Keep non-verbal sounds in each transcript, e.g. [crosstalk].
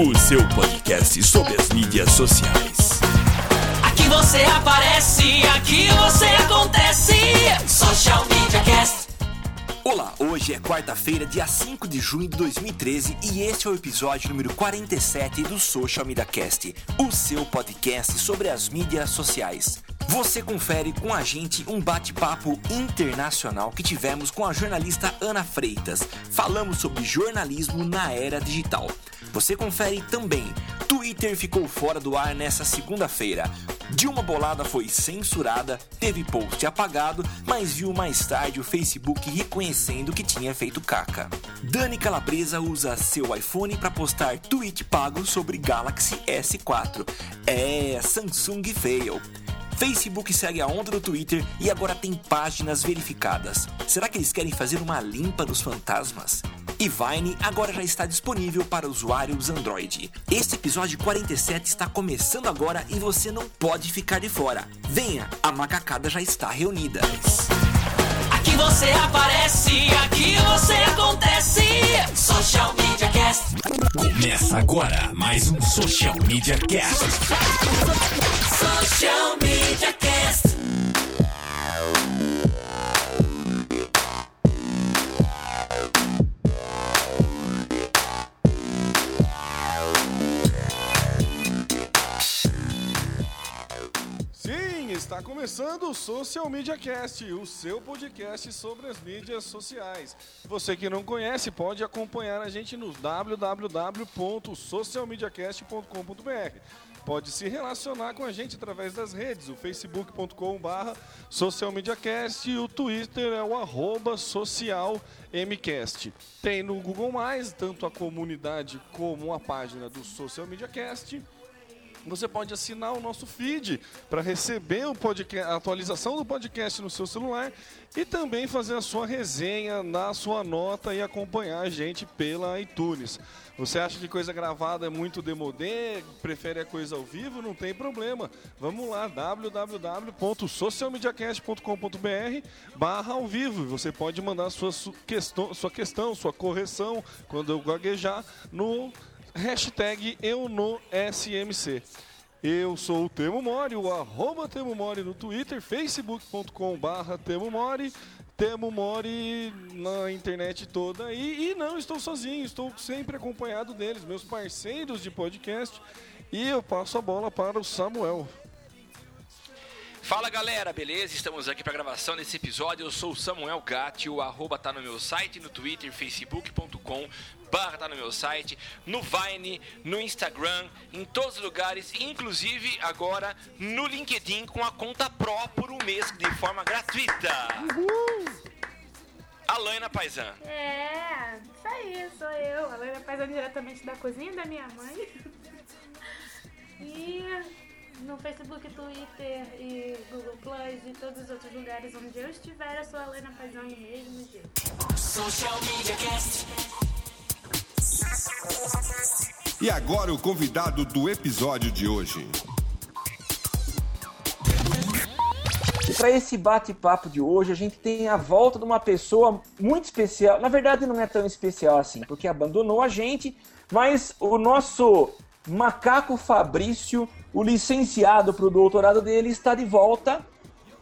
o seu podcast sobre as mídias sociais. Aqui você aparece, aqui você acontece. Social Media Cast. Olá, hoje é quarta-feira, dia 5 de junho de 2013 e este é o episódio número 47 do Social Media Cast, o seu podcast sobre as mídias sociais. Você confere com a gente um bate-papo internacional que tivemos com a jornalista Ana Freitas. Falamos sobre jornalismo na era digital. Você confere também. Twitter ficou fora do ar nessa segunda-feira. Dilma Bolada foi censurada, teve post apagado, mas viu mais tarde o Facebook reconhecendo que tinha feito caca. Dani Calabresa usa seu iPhone para postar tweet pago sobre Galaxy S4. É, Samsung fail. Facebook segue a onda do Twitter e agora tem páginas verificadas. Será que eles querem fazer uma limpa nos fantasmas? E Vine agora já está disponível para usuários Android. Este episódio 47 está começando agora e você não pode ficar de fora. Venha, a macacada já está reunida. Você aparece, aqui você acontece. Social Media Cast. Começa agora mais um Social Media Cast. Social Media Cast. Está começando o Social Media Cast, o seu podcast sobre as mídias sociais. Você que não conhece pode acompanhar a gente no www.socialmediacast.com.br. Pode se relacionar com a gente através das redes, o facebook.com.br socialmediacast e o Twitter é o arroba socialmcast. Tem no Google+, tanto a comunidade como a página do Social Media Cast. Você pode assinar o nosso feed para receber o podcast, a atualização do podcast no seu celular e também fazer a sua resenha, na sua nota e acompanhar a gente pela iTunes. Você acha que coisa gravada é muito demodê, prefere a coisa ao vivo? Não tem problema. Vamos lá, www.socialmediacast.com.br barra ao vivo. Você pode mandar sua, su- questão, sua questão, sua correção, quando eu gaguejar, no hashtag eu no SMC. Eu sou o Temo Mori, o arroba Temo Mori no Twitter, facebook.com barra Temo Mori, Temo Mori na internet toda aí. E não estou sozinho, estou sempre acompanhado deles, meus parceiros de podcast. E eu passo a bola para o Samuel. Fala galera, beleza? Estamos aqui para gravação desse episódio. Eu sou o Samuel Gatti, o arroba tá no meu site, no Twitter, facebook.com, barra tá no meu site, no Vine, no Instagram, em todos os lugares, inclusive agora no LinkedIn com a conta Pro por um mês de forma gratuita. Alaina Paisan. É, isso aí, sou eu, a Laila Paisano diretamente da cozinha da minha mãe. E no Facebook, Twitter e Google Plus e todos os outros lugares onde eu estiver, eu sou a Helena Paisano mesmo jeito. Social Media Cast. E agora o convidado do episódio de hoje. Para esse bate-papo de hoje, a gente tem a volta de uma pessoa muito especial. Na verdade, não é tão especial assim, porque abandonou a gente, mas o nosso macaco Fabrício, o licenciado para o doutorado dele, está de volta.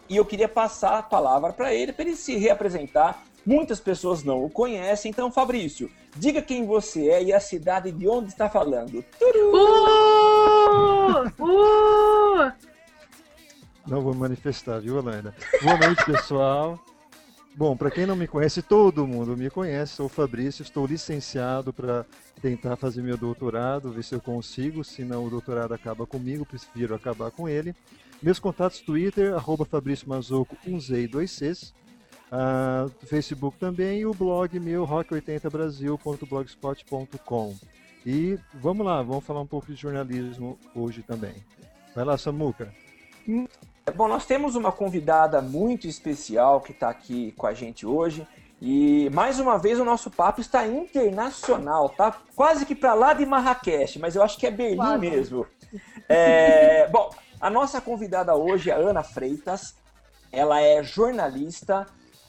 E eu queria passar a palavra para ele, para ele se reapresentar. Muitas pessoas não o conhecem, então, Fabrício, diga quem você é e a cidade de onde está falando. Uh! Uh! Não vou manifestar, viu, Alaina? Boa noite, pessoal. Bom, para quem não me conhece, todo mundo me conhece. Sou o Fabrício, estou licenciado para tentar fazer meu doutorado, ver se eu consigo. Senão o doutorado acaba comigo, prefiro acabar com ele. Meus contatos Twitter, arroba Fabrício Mazoco, 1Z e 2Cs. Ah, Facebook também e o blog meu, rock80brasil.blogspot.com. E vamos lá, vamos falar um pouco de jornalismo hoje também. Vai lá, Samuca. Bom, nós temos uma convidada muito especial que está aqui com a gente hoje. E mais uma vez o nosso papo está internacional, tá? Quase que para lá de Marrakech, mas eu acho que é Berlim Quase. mesmo. É, [laughs] bom, a nossa convidada hoje é a Ana Freitas. Ela é jornalista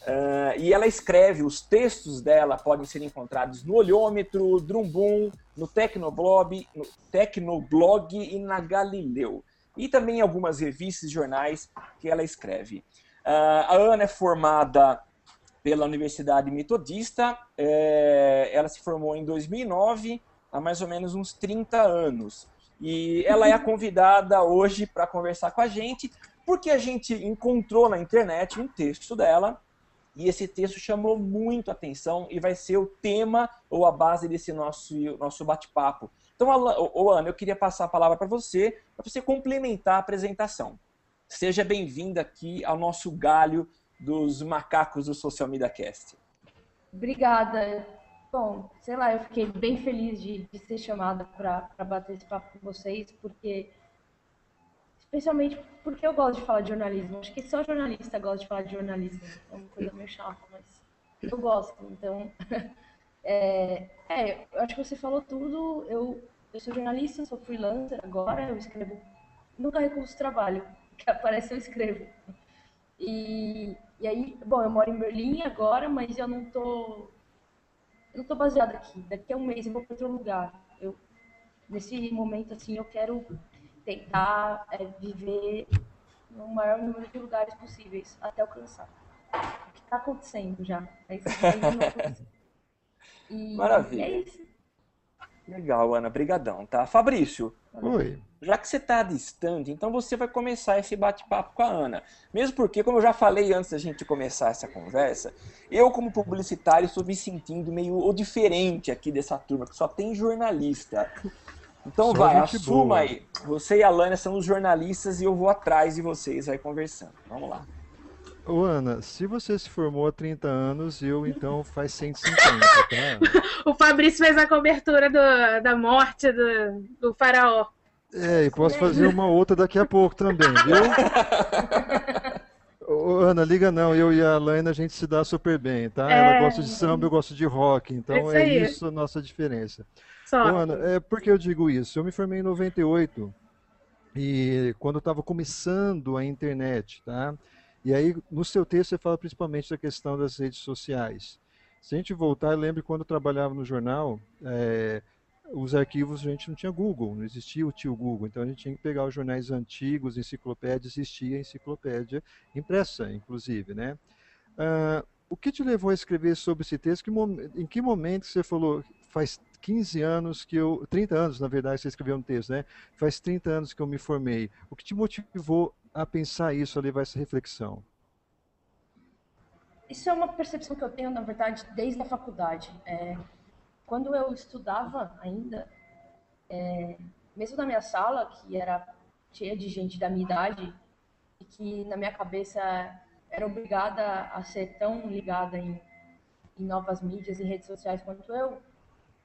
ah, e ela escreve. Os textos dela podem ser encontrados no Olhômetro, Drumbum, no Tecnoblog, no Tecnoblog e na Galileu. E também algumas revistas e jornais que ela escreve. Ah, a Ana é formada pela Universidade Metodista. é, ela se formou em 2009, há mais ou menos uns 30 anos. E ela é a convidada hoje para conversar com a gente, porque a gente encontrou na internet um texto dela e esse texto chamou muito atenção e vai ser o tema ou a base desse nosso, nosso bate-papo. Então, Ana, eu queria passar a palavra para você, para você complementar a apresentação. Seja bem-vinda aqui ao nosso galho dos macacos do Social Media Cast. Obrigada. Bom, sei lá, eu fiquei bem feliz de, de ser chamada para bater esse papo com vocês, porque. Especialmente porque eu gosto de falar de jornalismo. Acho que só jornalista gosta de falar de jornalismo. É uma coisa meio chata, mas eu gosto. Então. [laughs] É, é, eu acho que você falou tudo. Eu, eu sou jornalista, sou freelancer agora, eu escrevo. Nunca recuso trabalho. Que [laughs] aparece eu escrevo. E, e aí, bom, eu moro em Berlim agora, mas eu não tô, eu não tô baseada aqui. Daqui a um mês eu vou para outro lugar. Eu, nesse momento, assim, eu quero tentar é, viver no maior número de lugares possíveis até alcançar. O que está acontecendo já. É isso que. [laughs] E Maravilha. É isso. Legal, Ana, brigadão, tá? Fabrício, Oi. já que você está distante, então você vai começar esse bate-papo com a Ana. Mesmo porque, como eu já falei antes da gente começar essa conversa, eu, como publicitário, estou me sentindo meio o diferente aqui dessa turma, que só tem jornalista. Então Só vai, assuma boa. aí. Você e a Lana são os jornalistas e eu vou atrás de vocês, vai conversando. Vamos lá. Ô, Ana, se você se formou há 30 anos, eu então faz 150, tá? [laughs] O Fabrício fez a cobertura do- da morte do, do faraó. É, e posso fazer uma outra daqui a pouco também, viu? [laughs] Ô, Ana, liga não, eu e a Laina a gente se dá super bem, tá? Ela É. gosta de samba, eu gosto de rock, É então isso é aí. isso a nossa diferença. Só. Ana, é, por que eu digo isso? Eu me formei em 98 e quando estava começando a internet, tá? E aí no seu texto você fala principalmente da questão das redes sociais. Se a gente voltar, eu lembro quando eu trabalhava no jornal, é, os arquivos a gente não tinha Google, não existia o tio Google, então a gente tinha que pegar os jornais antigos, enciclopédias, existia enciclopédia impressa, inclusive, né? Ah, o que te levou a escrever sobre esse texto? Em que momento você falou, faz 15 anos que eu, 30 anos, na verdade, você escreveu um texto, né? Faz 30 anos que eu me formei. O que te motivou a pensar isso, a levar essa reflexão? Isso é uma percepção que eu tenho, na verdade, desde a faculdade. É, quando eu estudava ainda, é, mesmo na minha sala, que era cheia de gente da minha idade, e que na minha cabeça era obrigada a ser tão ligada em, em novas mídias e redes sociais quanto eu,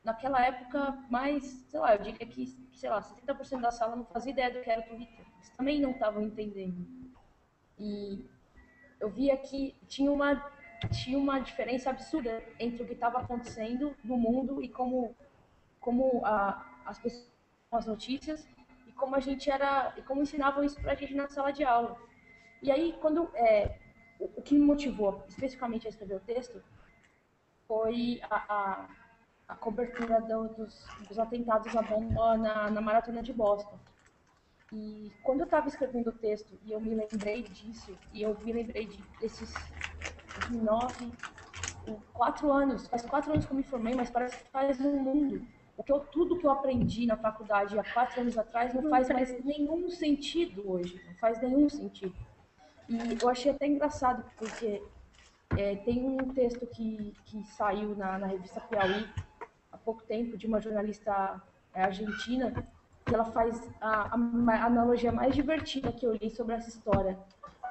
naquela época, mais, sei lá, eu diria que, sei lá, 70% da sala não fazia ideia do que era o Twitter. Eles também não estavam entendendo. E eu via que tinha uma tinha uma diferença absurda entre o que estava acontecendo no mundo e como como a, as pessoas as notícias e como a gente era e como ensinavam isso pra gente na sala de aula e aí quando é, o, o que me motivou especificamente a escrever o texto foi a, a, a cobertura do- dos, dos atentados à bomba na, na maratona de Boston e quando eu estava escrevendo o texto e eu me lembrei disso, e eu me lembrei de, desses 2009, o- quatro anos, faz quatro anos que eu me formei, mas parece que faz um mundo. O que eu, tudo que eu aprendi na faculdade há quatro anos atrás não faz mais nenhum sentido hoje, não faz nenhum sentido. E eu achei até engraçado, porque é, tem um texto que, que saiu na, na revista Piauí pouco tempo, de uma jornalista é, argentina, que ela faz a, a analogia mais divertida que eu li sobre essa história,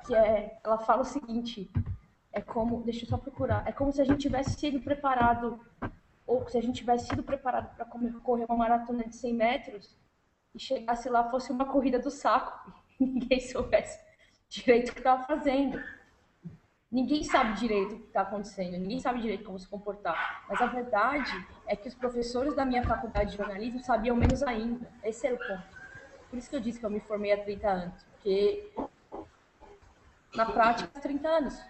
que é, ela fala o seguinte, é como, deixa eu só procurar, é como se a gente tivesse sido preparado ou se a gente tivesse sido preparado para correr uma maratona de 100 metros e chegasse lá fosse uma corrida do saco [laughs] e ninguém soubesse direito o que estava fazendo. Ninguém sabe direito o que está acontecendo, ninguém sabe direito como se comportar. Mas a verdade é que os professores da minha faculdade de jornalismo sabiam menos ainda. Esse era o ponto. Por isso que eu disse que eu me formei há 30 anos. Porque na prática, 30 anos.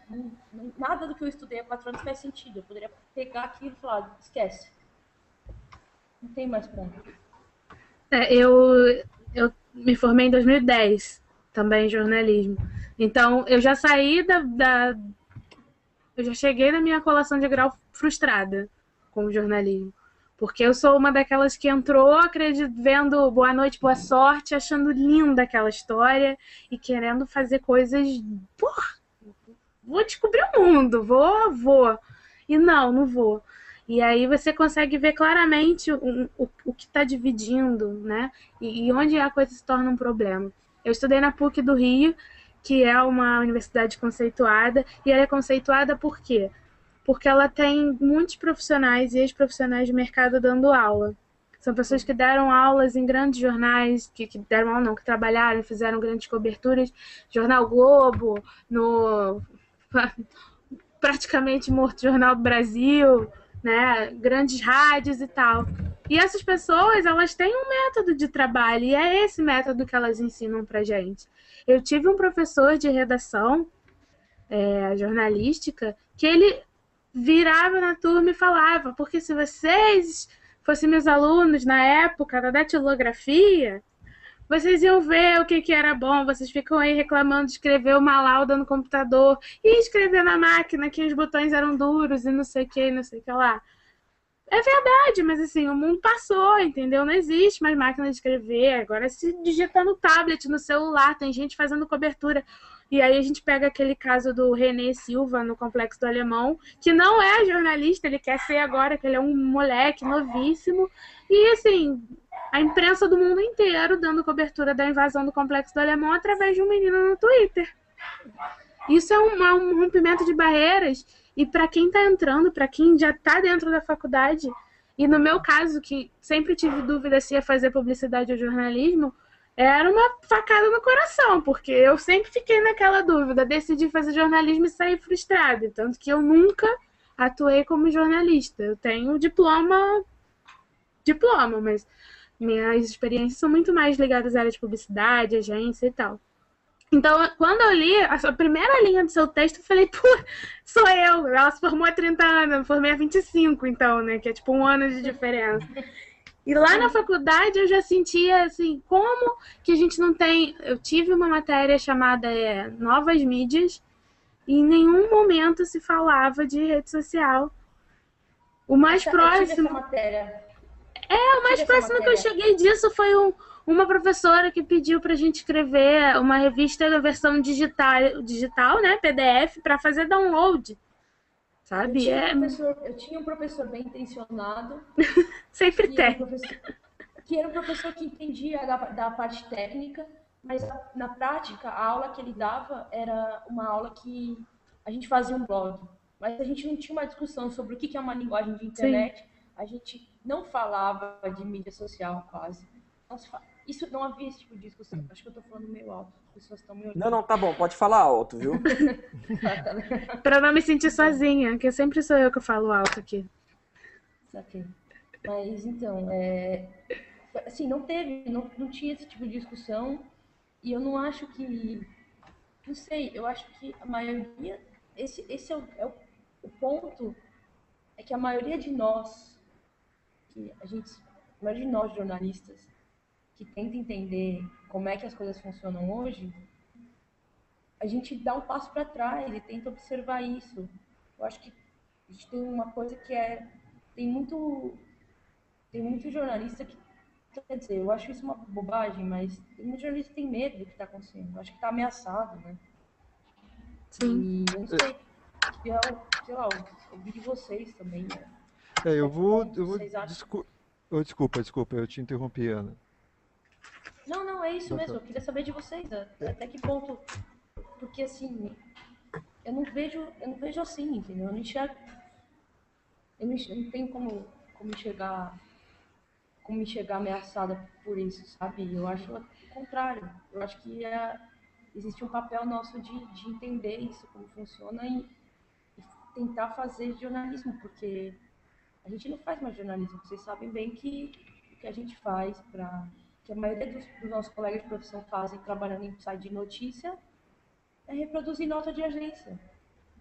Nada do que eu estudei há 4 anos faz sentido. Eu poderia pegar aquilo e falar, esquece. Não tem mais ponto. É, eu, eu me formei em 2010, também jornalismo. Então, eu já saí da, da. Eu já cheguei na minha colação de grau frustrada com o jornalismo. Porque eu sou uma daquelas que entrou acredito, vendo Boa Noite, Boa Sorte, achando linda aquela história e querendo fazer coisas. Porra, vou descobrir o mundo, vou, vou. E não, não vou. E aí você consegue ver claramente o, o, o que está dividindo, né? E, e onde a coisa se torna um problema. Eu estudei na PUC do Rio que é uma universidade conceituada, e ela é conceituada por quê? Porque ela tem muitos profissionais e ex-profissionais de mercado dando aula. São pessoas que deram aulas em grandes jornais, que, que deram aula não, que trabalharam, fizeram grandes coberturas, Jornal Globo, no [laughs] praticamente morto Jornal Brasil, né, grandes rádios e tal. E essas pessoas, elas têm um método de trabalho e é esse método que elas ensinam pra gente. Eu tive um professor de redação é, jornalística que ele virava na turma e falava, porque se vocês fossem meus alunos na época da datilografia, vocês iam ver o que, que era bom, vocês ficam aí reclamando de escrever uma lauda no computador e escrever na máquina que os botões eram duros e não sei o que, não sei o que lá. É verdade, mas assim, o mundo passou, entendeu? Não existe mais máquina de escrever. Agora se digita no tablet, no celular, tem gente fazendo cobertura. E aí a gente pega aquele caso do René Silva no Complexo do Alemão, que não é jornalista, ele quer ser agora, que ele é um moleque novíssimo. E assim, a imprensa do mundo inteiro dando cobertura da invasão do Complexo do Alemão através de um menino no Twitter. Isso é um, é um rompimento de barreiras e para quem está entrando, para quem já está dentro da faculdade, e no meu caso, que sempre tive dúvida se ia fazer publicidade ou jornalismo, era uma facada no coração, porque eu sempre fiquei naquela dúvida, decidi fazer jornalismo e saí frustrada, tanto que eu nunca atuei como jornalista. Eu tenho diploma, diploma, mas minhas experiências são muito mais ligadas à área de publicidade, agência e tal. Então, quando eu li a primeira linha do seu texto, eu falei, pô, sou eu. Ela se formou há 30 anos, eu formei há 25, então, né? Que é tipo um ano de diferença. E lá na faculdade eu já sentia assim, como que a gente não tem. Eu tive uma matéria chamada é, Novas Mídias, e em nenhum momento se falava de rede social. O mais eu próximo. É, o mais próximo que eu cheguei disso foi um, uma professora que pediu para a gente escrever uma revista na versão digital, digital né, PDF, para fazer download. Sabe? Eu tinha, é... um professor, eu tinha um professor bem intencionado. [laughs] Sempre que tem. Um que era um professor que entendia da, da parte técnica, mas na prática, a aula que ele dava era uma aula que a gente fazia um blog. Mas a gente não tinha uma discussão sobre o que é uma linguagem de internet. Sim. A gente não falava de mídia social quase. Isso não havia esse tipo de discussão. Acho que eu tô falando meio alto. As pessoas estão me olhando. Não, não, tá bom, pode falar alto, viu? [laughs] pra não me sentir sozinha, que sempre sou eu que falo alto aqui. Saquei. Mas então, é... assim, não teve, não, não tinha esse tipo de discussão. E eu não acho que. Não sei, eu acho que a maioria. Esse, esse é, o, é o, o ponto. É que a maioria de nós, que a gente. A maioria de nós jornalistas, que tenta entender como é que as coisas funcionam hoje, a gente dá um passo para trás e tenta observar isso. Eu acho que a gente tem uma coisa que é tem muito tem muito jornalista que quer dizer, eu acho isso uma bobagem, mas tem muito jornalista que tem medo do que está acontecendo. Eu acho que está ameaçado, né? Sim. E eu não sei, eu, sei lá, eu vi de vocês também. Né? É, eu vou, eu vou desculpa, desculpa, desculpa, eu te interrompi, Ana. Não, não, é isso mesmo. Eu queria saber de vocês, né? até que ponto. Porque assim, eu não vejo, eu não vejo assim, entendeu? Eu não enxergo. Eu não, eu não tenho como, como enxergar como enxergar ameaçada por isso, sabe? Eu acho o contrário. Eu acho que é, existe um papel nosso de, de entender isso, como funciona e, e tentar fazer jornalismo, porque a gente não faz mais jornalismo. Vocês sabem bem que o que a gente faz para que a maioria dos, dos, nossos colegas de profissão fazem trabalhando em site de notícia é reproduzir nota de agência.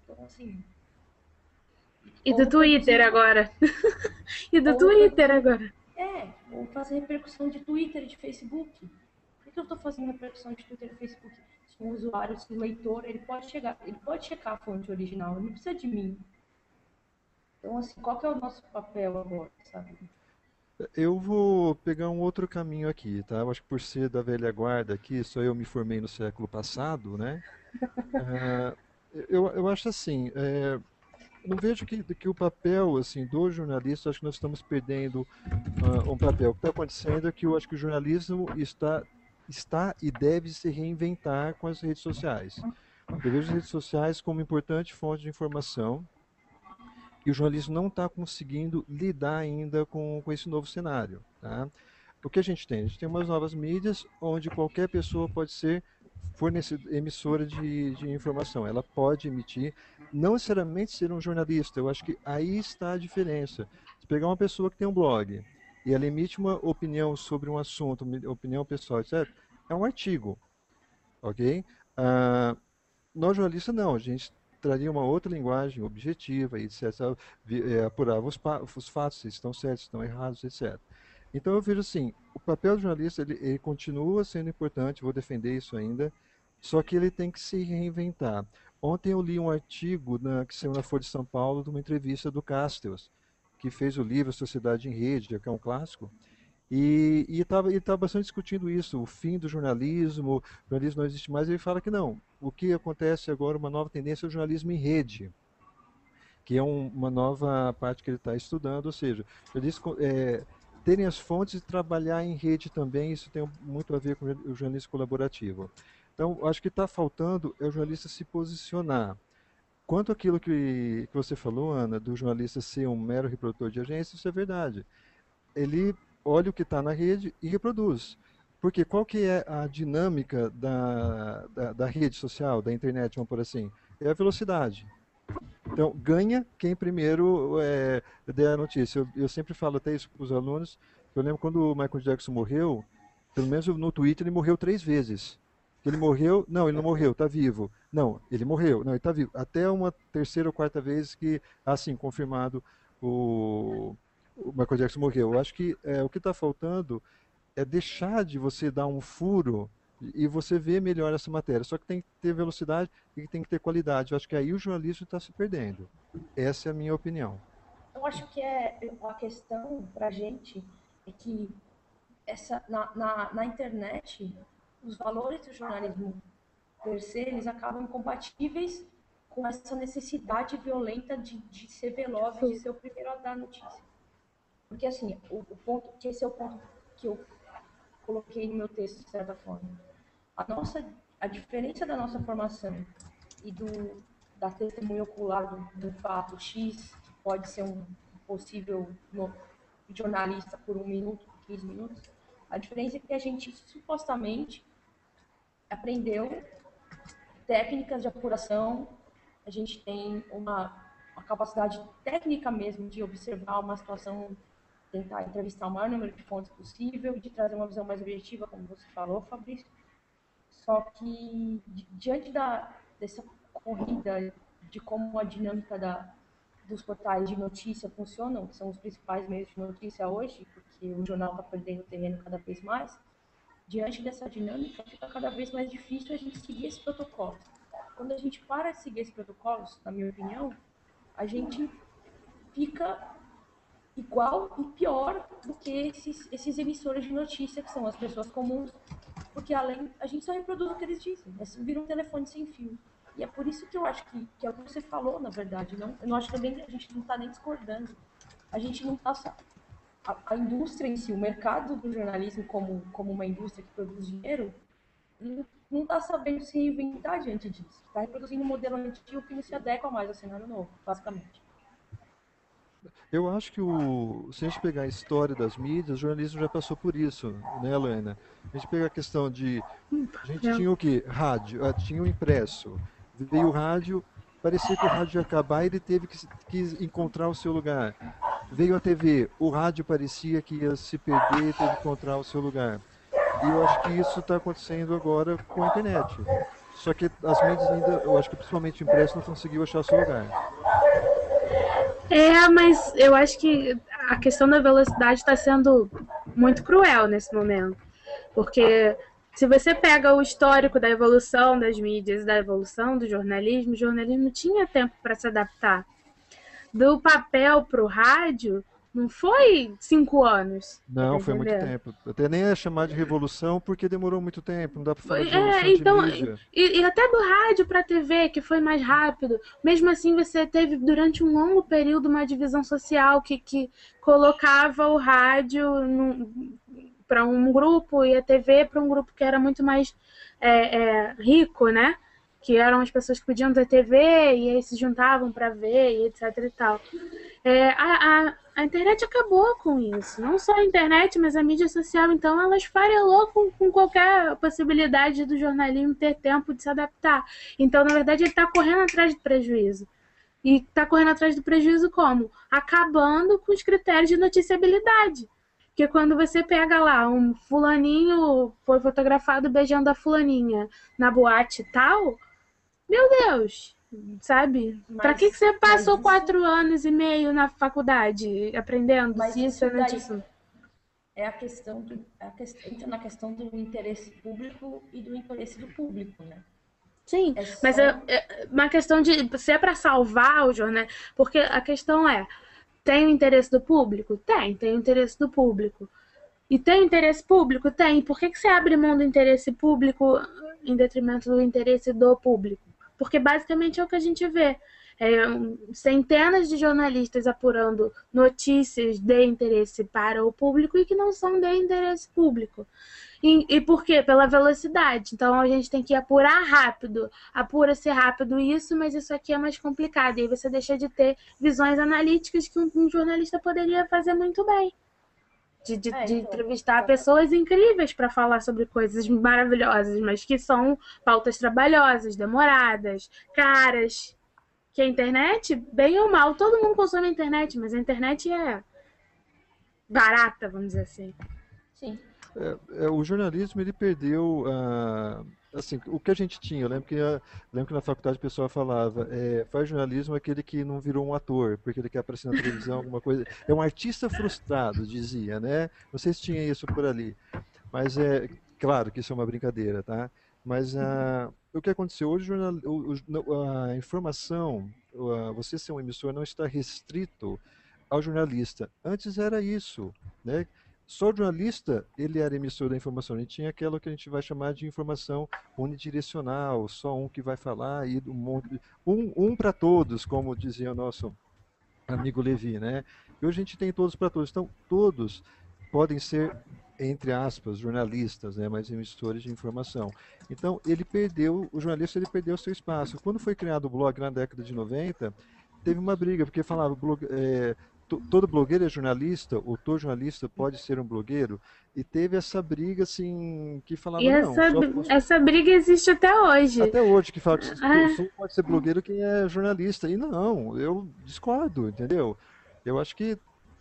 Então, assim. E do Twitter agora. [laughs] e do Twitter agora. É, ou fazer repercussão de Twitter e de Facebook. Por que eu estou fazendo repercussão de Twitter e Facebook? Se um usuário, se um leitor, ele pode chegar, ele pode checar a fonte original, ele não precisa de mim. Então, assim, qual que é o nosso papel agora, sabe? Eu vou pegar um outro caminho aqui, tá? Eu acho que por ser da velha guarda aqui, só eu me formei no século passado, né? uh, [laughs] eu, eu acho assim, é, não vejo que, que o papel assim do jornalista, acho que nós estamos perdendo uh, um papel. O que está acontecendo é que eu acho que o jornalismo está, está e deve se reinventar com as redes sociais. Eu vejo as redes sociais como importante fonte de informação e o jornalismo não está conseguindo lidar ainda com, com esse novo cenário. Tá? O que a gente tem? A gente tem umas novas mídias onde qualquer pessoa pode ser emissora de, de informação. Ela pode emitir, não necessariamente ser um jornalista. Eu acho que aí está a diferença. Se pegar uma pessoa que tem um blog e ela emite uma opinião sobre um assunto, opinião pessoal, etc., é um artigo. Ok? Uh, nós jornalistas não, a gente traria uma outra linguagem objetiva, etc., é, apurava os, os fatos, se estão certos, se estão errados, etc. Então eu vejo assim, o papel do jornalista ele, ele, continua sendo importante, vou defender isso ainda, só que ele tem que se reinventar. Ontem eu li um artigo na, que saiu na Folha de São Paulo de uma entrevista do Castells, que fez o livro Sociedade em Rede, que é um clássico, e estava tá bastante discutindo isso, o fim do jornalismo, o jornalismo não existe mais. Ele fala que não, o que acontece agora, uma nova tendência é o jornalismo em rede, que é um, uma nova parte que ele está estudando, ou seja, ele diz, é, terem as fontes e trabalhar em rede também, isso tem muito a ver com o jornalismo colaborativo. Então, acho que está faltando é o jornalista se posicionar. Quanto àquilo que, que você falou, Ana, do jornalista ser um mero reprodutor de agência, isso é verdade. Ele olha o que está na rede e reproduz. Porque qual que é a dinâmica da, da, da, rede social, da internet, vamos por assim? É a velocidade. Então, ganha quem primeiro é, der a notícia. Eu, eu sempre falo até isso para os alunos. Eu lembro quando o Michael Jackson morreu, pelo menos no Twitter, ele morreu três vezes. Ele morreu, não, ele não morreu, está vivo. Não, ele morreu, não, ele está vivo. Até uma terceira ou quarta vez que, assim, confirmado o, o Michael Jackson morreu. Eu acho que é, o que está faltando é deixar de você dar um furo e você ver melhor essa matéria. Só que tem que ter velocidade e tem que ter qualidade. Eu acho que aí o jornalismo está se perdendo. Essa é a minha opinião. Eu acho que é a questão para a gente é que essa, na, na, na internet os valores do jornalismo per se, eles acabam incompatíveis com essa necessidade violenta de, de ser veloz, de ser o primeiro a dar notícia. Porque, assim, o, o, ponto, que esse é o ponto que eu coloquei no meu texto, de certa forma. A nossa, a diferença da nossa formação e do, da testemunha ocular do, do fato X, que pode ser um possível no, jornalista por um minuto, 15 minutos, a diferença é que a gente supostamente aprendeu técnicas de apuração, a gente tem uma, uma capacidade técnica mesmo de observar uma situação tentar entrevistar o maior número de fontes possível de trazer uma visão mais objetiva, como você falou, Fabrício. Só que, diante da, dessa corrida de como a dinâmica da, dos portais de notícia funcionam, que são os principais meios de notícia hoje, porque o jornal está perdendo terreno cada vez mais, diante dessa dinâmica, fica cada vez mais difícil a gente seguir esse protocolo. Quando a gente para de seguir esse protocolo, na minha opinião, a gente fica igual e pior do que esses, esses emissores de notícia, que são as pessoas comuns, porque além a gente só reproduz o que eles dizem, é vira um telefone sem fio. E é por isso que eu acho que, que é o que você falou, na verdade. Não, eu não acho também que a gente não está nem discordando. A gente não está. A, a, indústria em si, o mercado do jornalismo como, como uma indústria que produz dinheiro, não está sabendo se reinventar diante disso. Está reproduzindo um modelo antigo que não se adequa mais ao cenário novo, basicamente. Eu acho que o, se a gente pegar a história das mídias, o jornalismo já passou por isso, né, Helena? A gente pegar a questão de. A gente É. tinha o quê? Rádio, ah, tinha o impresso. Veio o rádio, parecia que o rádio ia acabar e ele teve que, se- que encontrar o seu lugar. Veio a TV, o rádio parecia que ia se perder e teve que encontrar o seu lugar. E eu acho que isso está acontecendo agora com a internet. Só que as mídias ainda, eu acho que principalmente o impresso não conseguiu achar o seu lugar. É, mas eu acho que a questão da velocidade está sendo muito cruel nesse momento. Porque se você pega o histórico da evolução das mídias, da evolução do jornalismo, o jornalismo tinha tempo para se adaptar. Do papel para o rádio, não foi cinco anos. Não, tá foi muito tempo. Até nem é chamar de revolução porque demorou muito tempo. Não dá para falar de É, então, de e, e até do rádio para TV, que foi mais rápido. Mesmo assim, você teve durante um longo período uma divisão social que, que colocava o rádio para um grupo e a TV para um grupo que era muito mais é, é, rico, né? Que eram as pessoas que podiam ter TV e aí se juntavam para ver e etc e tal. É, a, a, a internet acabou com isso. Não só a internet, mas a mídia social, então, ela esfarelou com, com qualquer possibilidade do jornalismo ter tempo de se adaptar. Então, na verdade, ele está correndo atrás de prejuízo. E está correndo atrás do prejuízo como? Acabando com os critérios de noticiabilidade. Porque quando você pega lá um fulaninho foi fotografado beijando a fulaninha na boate e tal, meu Deus, sabe? Pra que, que você passou isso- quatro anos e meio na faculdade aprendendo Mas se isso é isso notícia? É a questão do. é a ques- entra na questão do interesse público e do interesse do público, né? Sim, É mas só- é, é uma questão de se é para salvar o jornal, porque a questão é, tem o interesse do público? Tem, tem o interesse do público. E tem interesse público? Tem. Por que, que você abre mão do interesse público em detrimento do interesse do público? Porque basicamente é o que a gente vê. É, centenas de jornalistas apurando notícias de interesse para o público e que não são de interesse público. E, e por quê? Pela velocidade. Então a gente tem que apurar rápido. Apura-se rápido isso, mas isso aqui é mais complicado. E aí você deixa de ter visões analíticas que um, um jornalista poderia fazer muito bem. De, de, É, de então, entrevistar pessoas incríveis para falar sobre coisas maravilhosas, mas que são pautas trabalhosas, demoradas, caras. Que a internet, bem ou mal, todo mundo consome a internet, mas a internet é barata, vamos dizer assim. Sim. É, é, o jornalismo ele perdeu ah, assim o que a gente tinha eu lembro que lembro que na faculdade o pessoal falava é, faz jornalismo aquele que não virou um ator porque ele quer aparecer na televisão alguma coisa. É um artista frustrado dizia né? Não sei se tinha isso por ali. Mas é claro que isso é uma brincadeira tá? Mas ah, o que aconteceu? Hoje a informação você ser um emissor não está restrito ao jornalista. Antes era isso né só jornalista, ele era emissor da informação. Ele tinha aquela que a gente vai chamar de informação unidirecional, só um que vai falar e um monte um, um para todos, como dizia o nosso amigo Levi, né? E hoje a gente tem todos para todos. Então, todos podem ser entre aspas, jornalistas, né, mas emissores de informação. Então, ele perdeu, o jornalista ele perdeu seu espaço. Quando foi criado o blog na década de 90, teve uma briga, porque falava, blog, é, todo blogueiro é jornalista, ou todo jornalista pode ser um blogueiro, e teve essa briga, assim, que falava, E não, essa, só, essa briga existe até hoje. até hoje, que fala que Ah. só pode ser blogueiro quem é jornalista. E não, eu discordo, entendeu? Eu acho que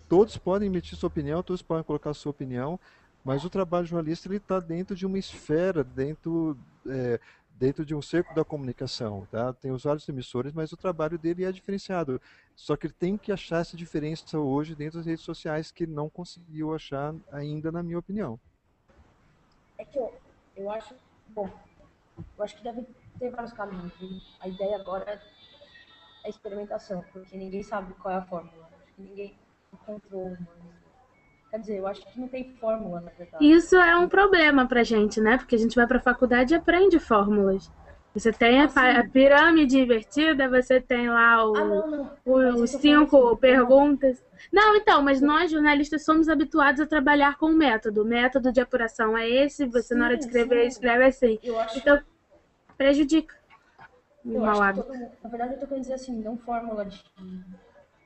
todos podem emitir sua opinião, todos podem colocar sua opinião, mas o trabalho jornalista ele está dentro de uma esfera, dentro, é, dentro de um cerco da comunicação, tá? Tem os vários emissores, mas o trabalho dele é diferenciado. Só que ele tem que achar essa diferença hoje dentro das redes sociais que não conseguiu achar ainda, na minha opinião. É que eu, eu acho, bom, eu acho que deve ter vários caminhos. A ideia agora é a experimentação, porque ninguém sabe qual é a fórmula. Ninguém encontrou uma. Quer dizer, eu acho que não tem fórmula, na verdade. Isso é um problema pra gente, né? Porque a gente vai pra faculdade e aprende fórmulas. Você tem a, fa- a pirâmide invertida, você tem lá o, Ah, não, não. o- cinco assim, perguntas. Não, então, mas nós jornalistas somos habituados a trabalhar com o método. O método de apuração é esse, você na hora de Sim, escrever, sim. escreve assim. Acho, Então, prejudica. eu acho todo na verdade, eu tô querendo dizer assim, não fórmula de,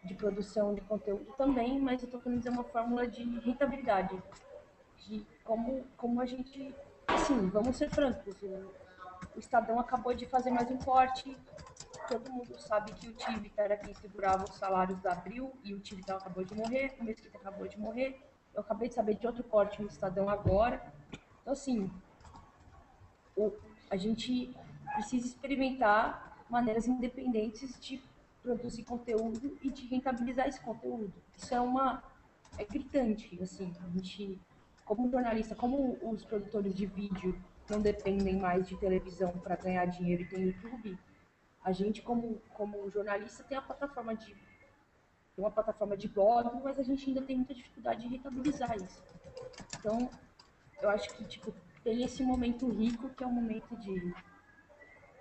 de produção de conteúdo também, mas eu estou querendo dizer uma fórmula de rentabilidade, de como, como a gente, assim, vamos ser francos, o, Estadão acabou de fazer mais um corte, todo mundo sabe que o Tivita era quem segurava os salários da Abril e o Tivita acabou de morrer, o Mesquita acabou de morrer, eu acabei de saber de outro corte no Estadão agora, então assim, o, a gente precisa experimentar maneiras independentes de produzir conteúdo e de rentabilizar esse conteúdo. Isso é uma é gritante, assim, a gente como jornalista, como os produtores de vídeo não dependem mais de televisão para ganhar dinheiro e tem YouTube, a gente como como jornalista tem a plataforma de tem uma plataforma de blog, mas a gente ainda tem muita dificuldade de rentabilizar isso. Então, eu acho que tipo tem esse momento rico que é um momento de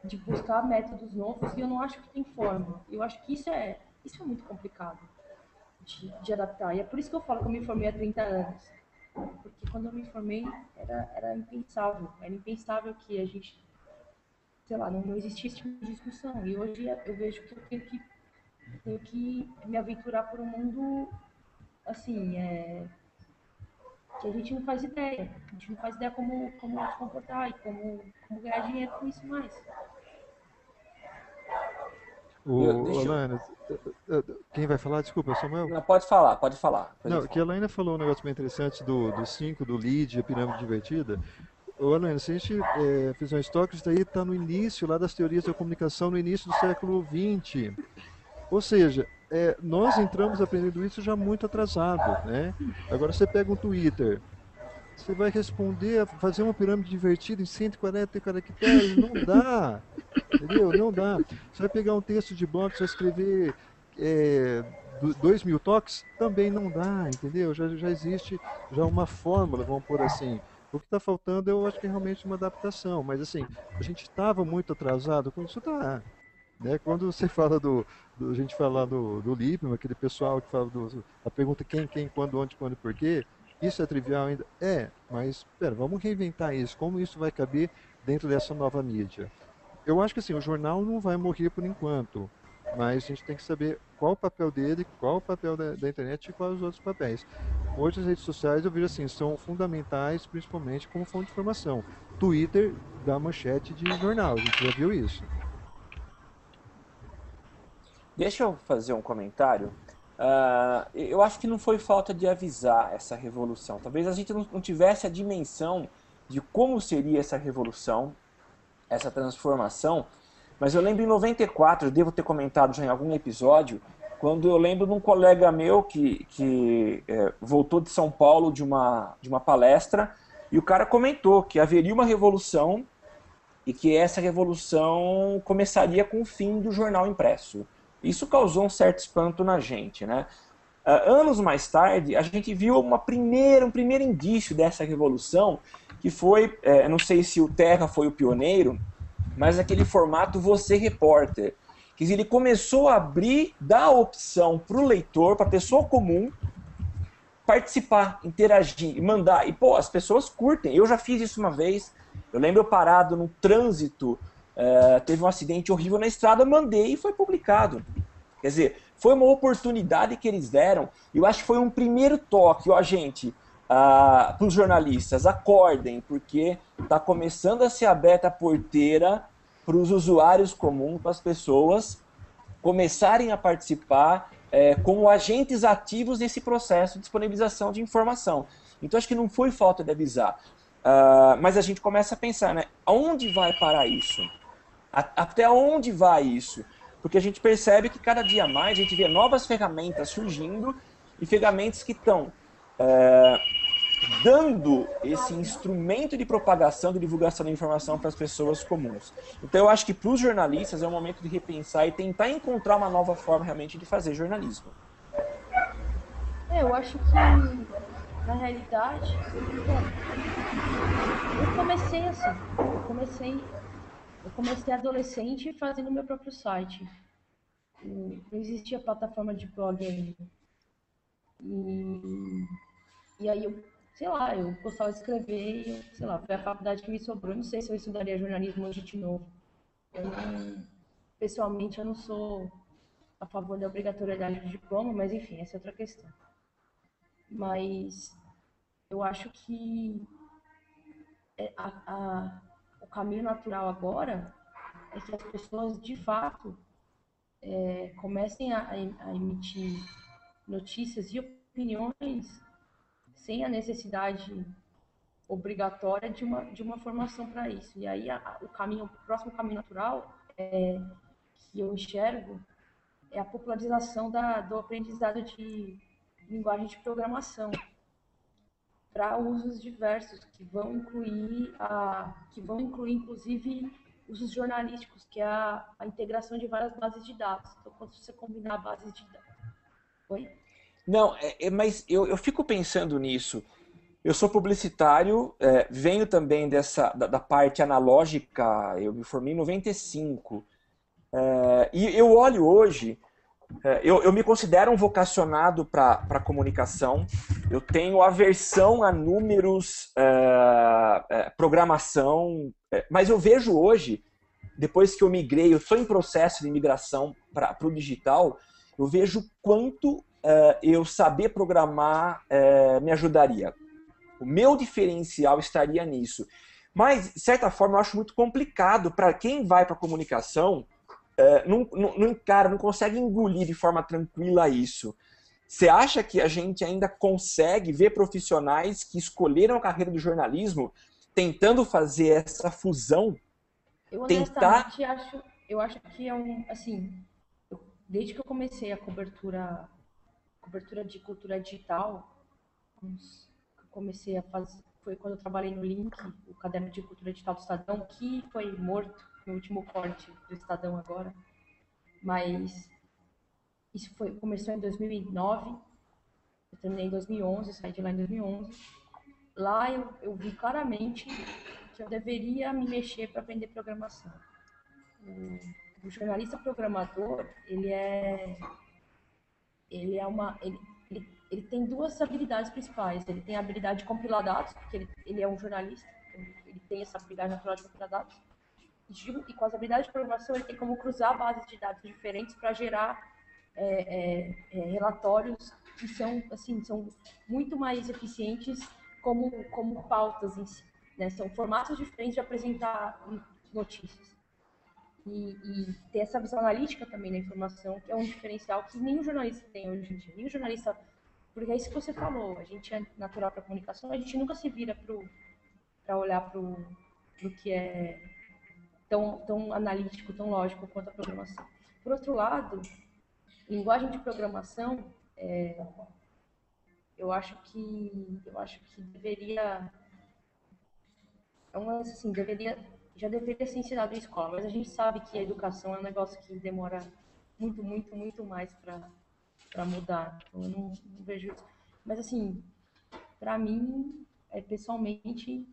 de buscar métodos novos e eu não acho que tem forma. Eu acho que isso é, isso é muito complicado de, de adaptar. E é por isso que eu falo que eu me formei há 30 anos. Porque quando eu me formei era, era impensável. Era impensável que a gente, sei lá, não, não existisse tipo de discussão. E hoje eu vejo que eu tenho que, tenho que me aventurar por um mundo, assim, é, que a gente não faz ideia. A gente não faz ideia como, como se comportar e como, como ganhar dinheiro com isso mais. O, eu- Alaina, quem vai falar? Desculpa, Samuel. Não, pode falar, pode falar. Não, falar. que a Alaina falou um negócio bem interessante do 5, do lead, a pirâmide divertida. Ô, Alaina, se a gente é, fizer um estoque, isso daí está no início lá das teorias da comunicação, no início do século XX. Ou seja, é, nós entramos aprendendo isso já muito atrasado, né? Agora você pega um Twitter, você vai responder, fazer uma pirâmide divertida em 140 caracteres, não dá, entendeu? Não dá. Você vai pegar um texto de blog, você vai escrever é, do- dois mil toques, também não dá, entendeu? Já, já existe já uma fórmula, vamos por assim. O que está faltando, eu acho que é realmente uma adaptação, mas assim, a gente estava muito atrasado com isso, tá. Né? Quando você fala do, do- a gente fala do, do aquele pessoal que fala do, a pergunta quem, quem, quando, onde, quando e por quê, isso é trivial ainda? É, mas pera, vamos reinventar isso, como isso vai caber dentro dessa nova mídia? Eu acho que assim, o jornal não vai morrer por enquanto, mas a gente tem que saber qual o papel dele, qual o papel da, da internet e quais os outros papéis. Hoje as redes sociais eu vejo assim, são fundamentais principalmente como fonte de informação. Twitter dá manchete de jornal, a gente já viu isso. Deixa eu fazer um comentário. Ah, eu acho que não foi falta de avisar essa revolução. Talvez a gente não, tivesse a dimensão de como seria essa revolução, essa transformação. Mas eu lembro em 94, eu devo ter comentado já em algum episódio, quando eu lembro de um colega meu que, que é, voltou de São Paulo de uma, de uma palestra e o cara comentou que haveria uma revolução e que essa revolução começaria com o fim do jornal impresso. Isso causou um certo espanto na gente, né? Ah, anos mais tarde, a gente viu uma primeira, um primeiro indício dessa revolução, que foi, eh, não sei se o Terra foi o pioneiro, mas aquele formato Você Repórter. Dizer, ele começou a abrir, dar a opção para o leitor, para a pessoa comum, participar, interagir, mandar. E, pô, as pessoas curtem. Eu já fiz isso uma vez. Eu lembro eu parado no trânsito, eh, teve um acidente horrível na estrada, mandei e foi publicado. Quer dizer, foi uma oportunidade que eles deram. Eu acho que foi um primeiro toque. Ó, gente, para os jornalistas, acordem, porque está começando a ser aberta a porteira para os usuários comuns, para as pessoas começarem a participar é, como agentes ativos nesse processo de disponibilização de informação. Então acho que não foi falta de avisar, Ah, mas a gente começa a pensar, né? Aonde vai parar isso? A- até onde vai isso? Porque a gente percebe que cada dia mais a gente vê novas ferramentas surgindo e ferramentas que estão é, dando esse instrumento de propagação, de divulgação da informação para as pessoas comuns. Então eu acho que para os jornalistas é um momento de repensar e tentar encontrar uma nova forma realmente de fazer jornalismo. É, eu acho que, na realidade, eu comecei assim. Eu comecei, eu comecei adolescente fazendo meu próprio site. Não existia plataforma de blog ainda. E, e aí eu, sei lá, eu gostava de escrever e, sei lá, foi a faculdade que me sobrou. Não sei se eu estudaria jornalismo hoje de novo. Eu pessoalmente, eu não sou a favor da obrigatoriedade do diploma, mas enfim, essa é outra questão. Mas eu acho que é, a, a, caminho natural agora é que as pessoas, de fato, é, comecem a, a emitir notícias e opiniões sem a necessidade obrigatória de uma, de uma formação para isso. E aí a, o caminho, o próximo caminho natural é, que eu enxergo é a popularização da, do aprendizado de linguagem de programação para usos diversos que vão incluir a que vão incluir inclusive usos jornalísticos que é a, a integração de várias bases de dados. Então quando você combinar bases de dados. Oi? não é, é, mas eu, eu fico pensando nisso. Eu sou publicitário é, venho também dessa da, da, parte analógica. Eu me formei em 95 é, e eu olho hoje eu, eu, me considero um vocacionado para comunicação. Eu tenho aversão a números, é, é, programação, é, mas eu vejo hoje, depois que eu migrei, eu estou em processo de migração para o digital, eu vejo quanto é, eu saber programar é, me ajudaria. O meu diferencial estaria nisso. Mas, de certa forma, eu acho muito complicado para quem vai para comunicação é, não, não, não encara, não consegue engolir de forma tranquila isso. Você acha que a gente ainda consegue ver profissionais que escolheram a carreira do jornalismo tentando fazer essa fusão? Eu tentar... acho, eu acho que é um, assim, desde que eu comecei a cobertura, cobertura de cultura digital, comecei a fazer, foi quando eu trabalhei no Link, o caderno de cultura digital do Estadão, que foi morto no último corte do Estadão agora, mas isso foi começou em 2009, eu terminei em 2011, saí de lá em 2011. Lá eu, eu vi claramente que eu deveria me mexer para aprender programação. O, o, jornalista programador, ele é ele é uma ele, ele, ele, tem duas habilidades principais. Ele tem a habilidade de compilar dados, porque ele, ele é um jornalista, ele tem essa habilidade natural de compilar dados e com as habilidades de programação ele tem como cruzar bases de dados diferentes para gerar é, é, é, relatórios que são assim são muito mais eficientes como como pautas em si né? são formatos diferentes de apresentar notícias e, e ter essa visão analítica também da informação que é um diferencial que nenhum jornalista tem hoje em dia nenhum jornalista porque é isso que você falou a gente é natural para comunicação a gente nunca se vira para olhar para o que é tão, tão analítico, tão lógico quanto a programação. Por outro lado, linguagem de programação, é, eu acho que eu acho que deveria é um assim deveria já deveria ser ensinado em escola, mas a gente sabe que a educação é um negócio que demora muito, muito, muito mais para para mudar. Então, eu não, não, vejo isso. Mas assim, para mim, é, pessoalmente,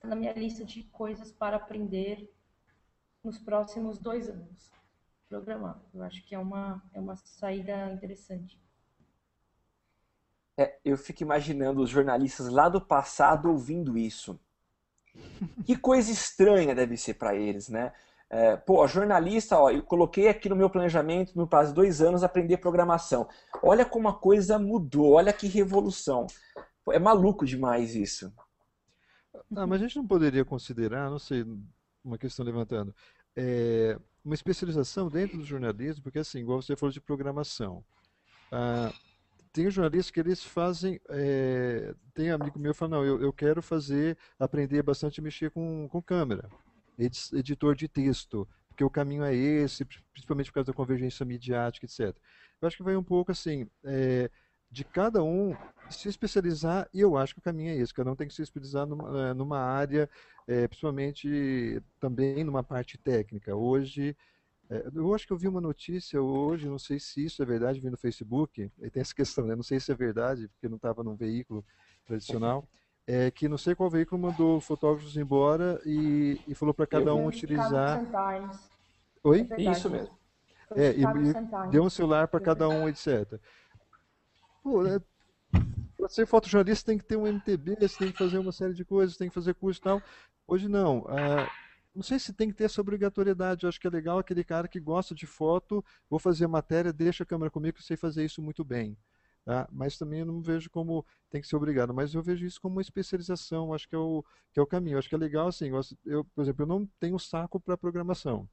tá na minha lista de coisas para aprender nos próximos dois anos. Programar. Eu acho que é uma, é uma saída interessante. É, eu fico imaginando os jornalistas lá do passado ouvindo isso. Que coisa estranha deve ser para eles, né? É, pô, jornalista, ó, eu coloquei aqui no meu planejamento, no prazo de dois anos, aprender programação. Olha como a coisa mudou, olha que revolução. É maluco demais isso. Ah, mas a gente não poderia considerar, não sei, uma questão levantando, é, uma especialização dentro do jornalismo, porque assim, igual você falou de programação, ah, tem jornalistas que eles fazem, é, tem amigo meu que fala, não, eu, eu quero fazer, aprender bastante a mexer com, com câmera, editor de texto, porque o caminho é esse, principalmente por causa da convergência midiática, etc. Eu acho que vai um pouco assim, é, de cada um se especializar, e eu acho que o caminho é esse, cada um tem que se especializar numa, eh, numa área, é, principalmente também numa parte técnica. Hoje, é, eu acho que eu vi uma notícia hoje, não sei se isso é verdade, vi no Facebook, e tem essa questão, né? não sei se é verdade, porque não estava num veículo tradicional, é que não sei qual veículo mandou fotógrafos embora e, e falou para cada um utilizar... Oi? É isso mesmo. É, e, e deu um celular para cada um, etc. Pô, né? Para ser fotojornalista tem que ter um MTB, você tem que fazer uma série de coisas, tem que fazer curso e tal. Hoje não. Ah, não sei se tem que ter essa obrigatoriedade. Eu acho que é legal aquele cara que gosta de foto, vou fazer matéria, deixa a câmera comigo, eu sei fazer isso muito bem. Tá? Mas também eu não vejo como tem que ser obrigado. Mas eu vejo isso como uma especialização, acho que é o, que é o caminho. Acho que é legal assim. Eu, por exemplo, eu não tenho saco para programação.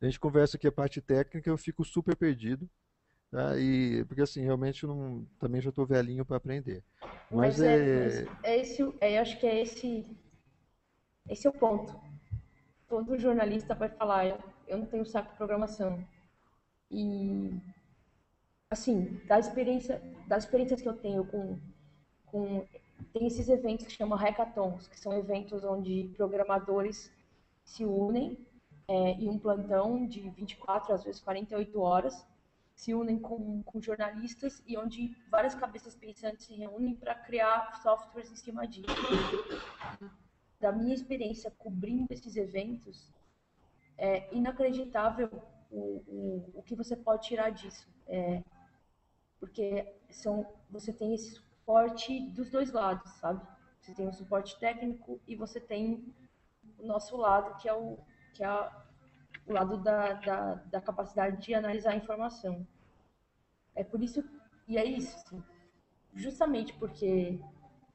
A gente conversa aqui a parte técnica, eu fico super perdido. Tá? E, porque assim, realmente não, também já estou velhinho para aprender. Mas, mas é, é... É esse, é, eu acho que é esse, esse é o ponto. Todo jornalista vai falar, eu, eu não tenho saco de programação. E assim, da experiência, das experiências que eu tenho com, com tem esses eventos que chamam hackathons, que são eventos onde programadores se unem é, em um plantão de 24, às vezes 48 horas, se unem com, com jornalistas e onde várias cabeças pensantes se reúnem para criar softwares em cima disso. Da minha experiência cobrindo esses eventos, é inacreditável o, o, o que você pode tirar disso. É, porque são, você tem esse suporte dos dois lados, sabe? Você tem o suporte técnico e você tem o nosso lado, que é o, que é o lado da, da, da capacidade de analisar a informação. É por isso, e é isso, assim, justamente porque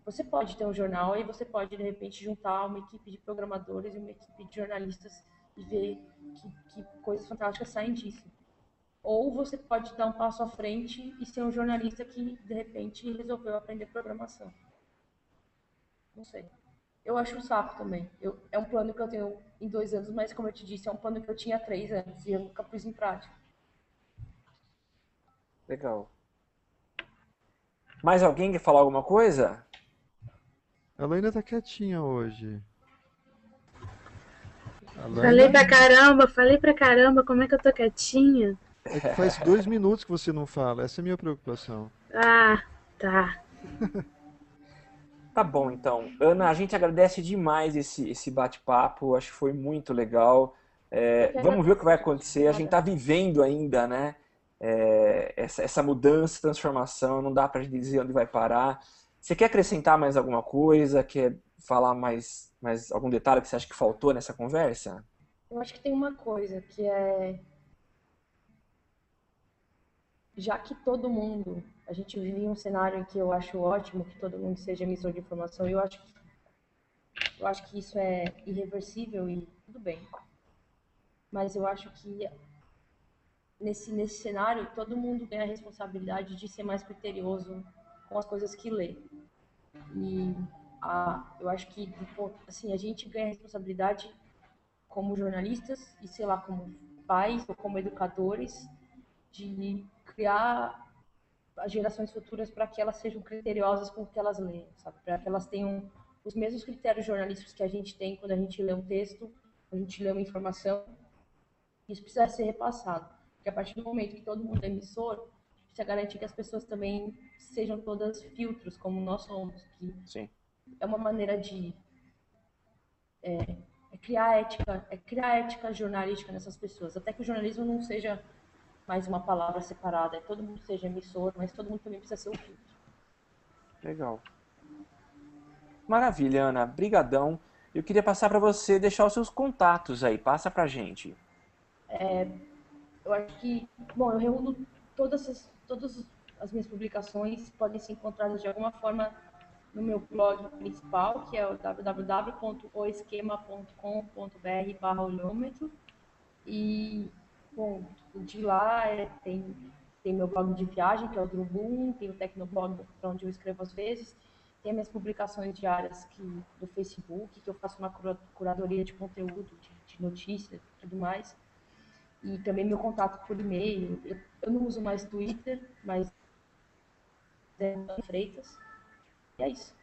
você pode ter um jornal e você pode, de repente, juntar uma equipe de programadores e uma equipe de jornalistas e ver que, que coisas fantásticas saem disso. Ou você pode dar um passo à frente e ser um jornalista que, de repente, resolveu aprender programação. Não sei. Eu acho um saco também. Eu, é um plano que eu tenho em dois anos, mas, como eu te disse, é um plano que eu tinha há três anos e eu nunca pus em prática. Legal. Mais alguém quer falar alguma coisa? Ela ainda tá quietinha hoje. Falei pra caramba, falei pra caramba, como é que eu tô quietinha? É que faz dois minutos que você não fala, essa é a minha preocupação. Ah, tá. [laughs] tá bom, então. Ana, a gente agradece demais esse, esse bate-papo, acho que foi muito legal. É, vamos ver o que vai acontecer. A gente está vivendo ainda, né? É, essa, essa mudança, transformação, não dá para dizer onde vai parar. Você quer acrescentar mais alguma coisa? Quer falar mais, mais algum detalhe que você acha que faltou nessa conversa? Eu acho que tem uma coisa que é já que todo mundo, a gente vive um cenário que eu acho ótimo que todo mundo seja emissor de informação, eu acho eu acho que isso é irreversível e tudo bem. Mas eu acho que nesse, nesse cenário todo mundo tem a responsabilidade de ser mais criterioso com as coisas que lê. E a, eu acho que assim, a gente ganha responsabilidade como jornalistas e sei lá, como pais ou como educadores de criar as gerações futuras para que elas sejam criteriosas com o que elas leem, sabe? Para que elas tenham os mesmos critérios jornalísticos que a gente tem quando a gente lê um texto, quando a gente lê uma informação. Isso precisa ser repassado, porque a partir do momento que todo mundo é emissor, precisa garantir que as pessoas também sejam todas filtros, como nós somos. Que Sim. É uma maneira de é, é criar ética, é criar ética jornalística nessas pessoas, até que o jornalismo não seja mais uma palavra separada. É todo mundo seja emissor, mas todo mundo também precisa ser o filtro. Legal. Maravilha, Ana. Brigadão. Eu queria passar para você deixar os seus contatos aí. Passa para gente. É, eu acho que, bom, eu reúno todas as, todas as minhas publicações podem ser encontradas de alguma forma no meu blog principal, que é o www.oesquema.com.br/olhômetro. E Bom, de lá tem, tem meu blog de viagem, que é o Drubum, tem o Tecnoblog, para onde eu escrevo às vezes, tem minhas publicações diárias que, do Facebook, que eu faço uma curadoria de conteúdo, de, de notícias e tudo mais. E também meu contato por e-mail. Eu, eu não uso mais Twitter, mas é Freitas. E é isso.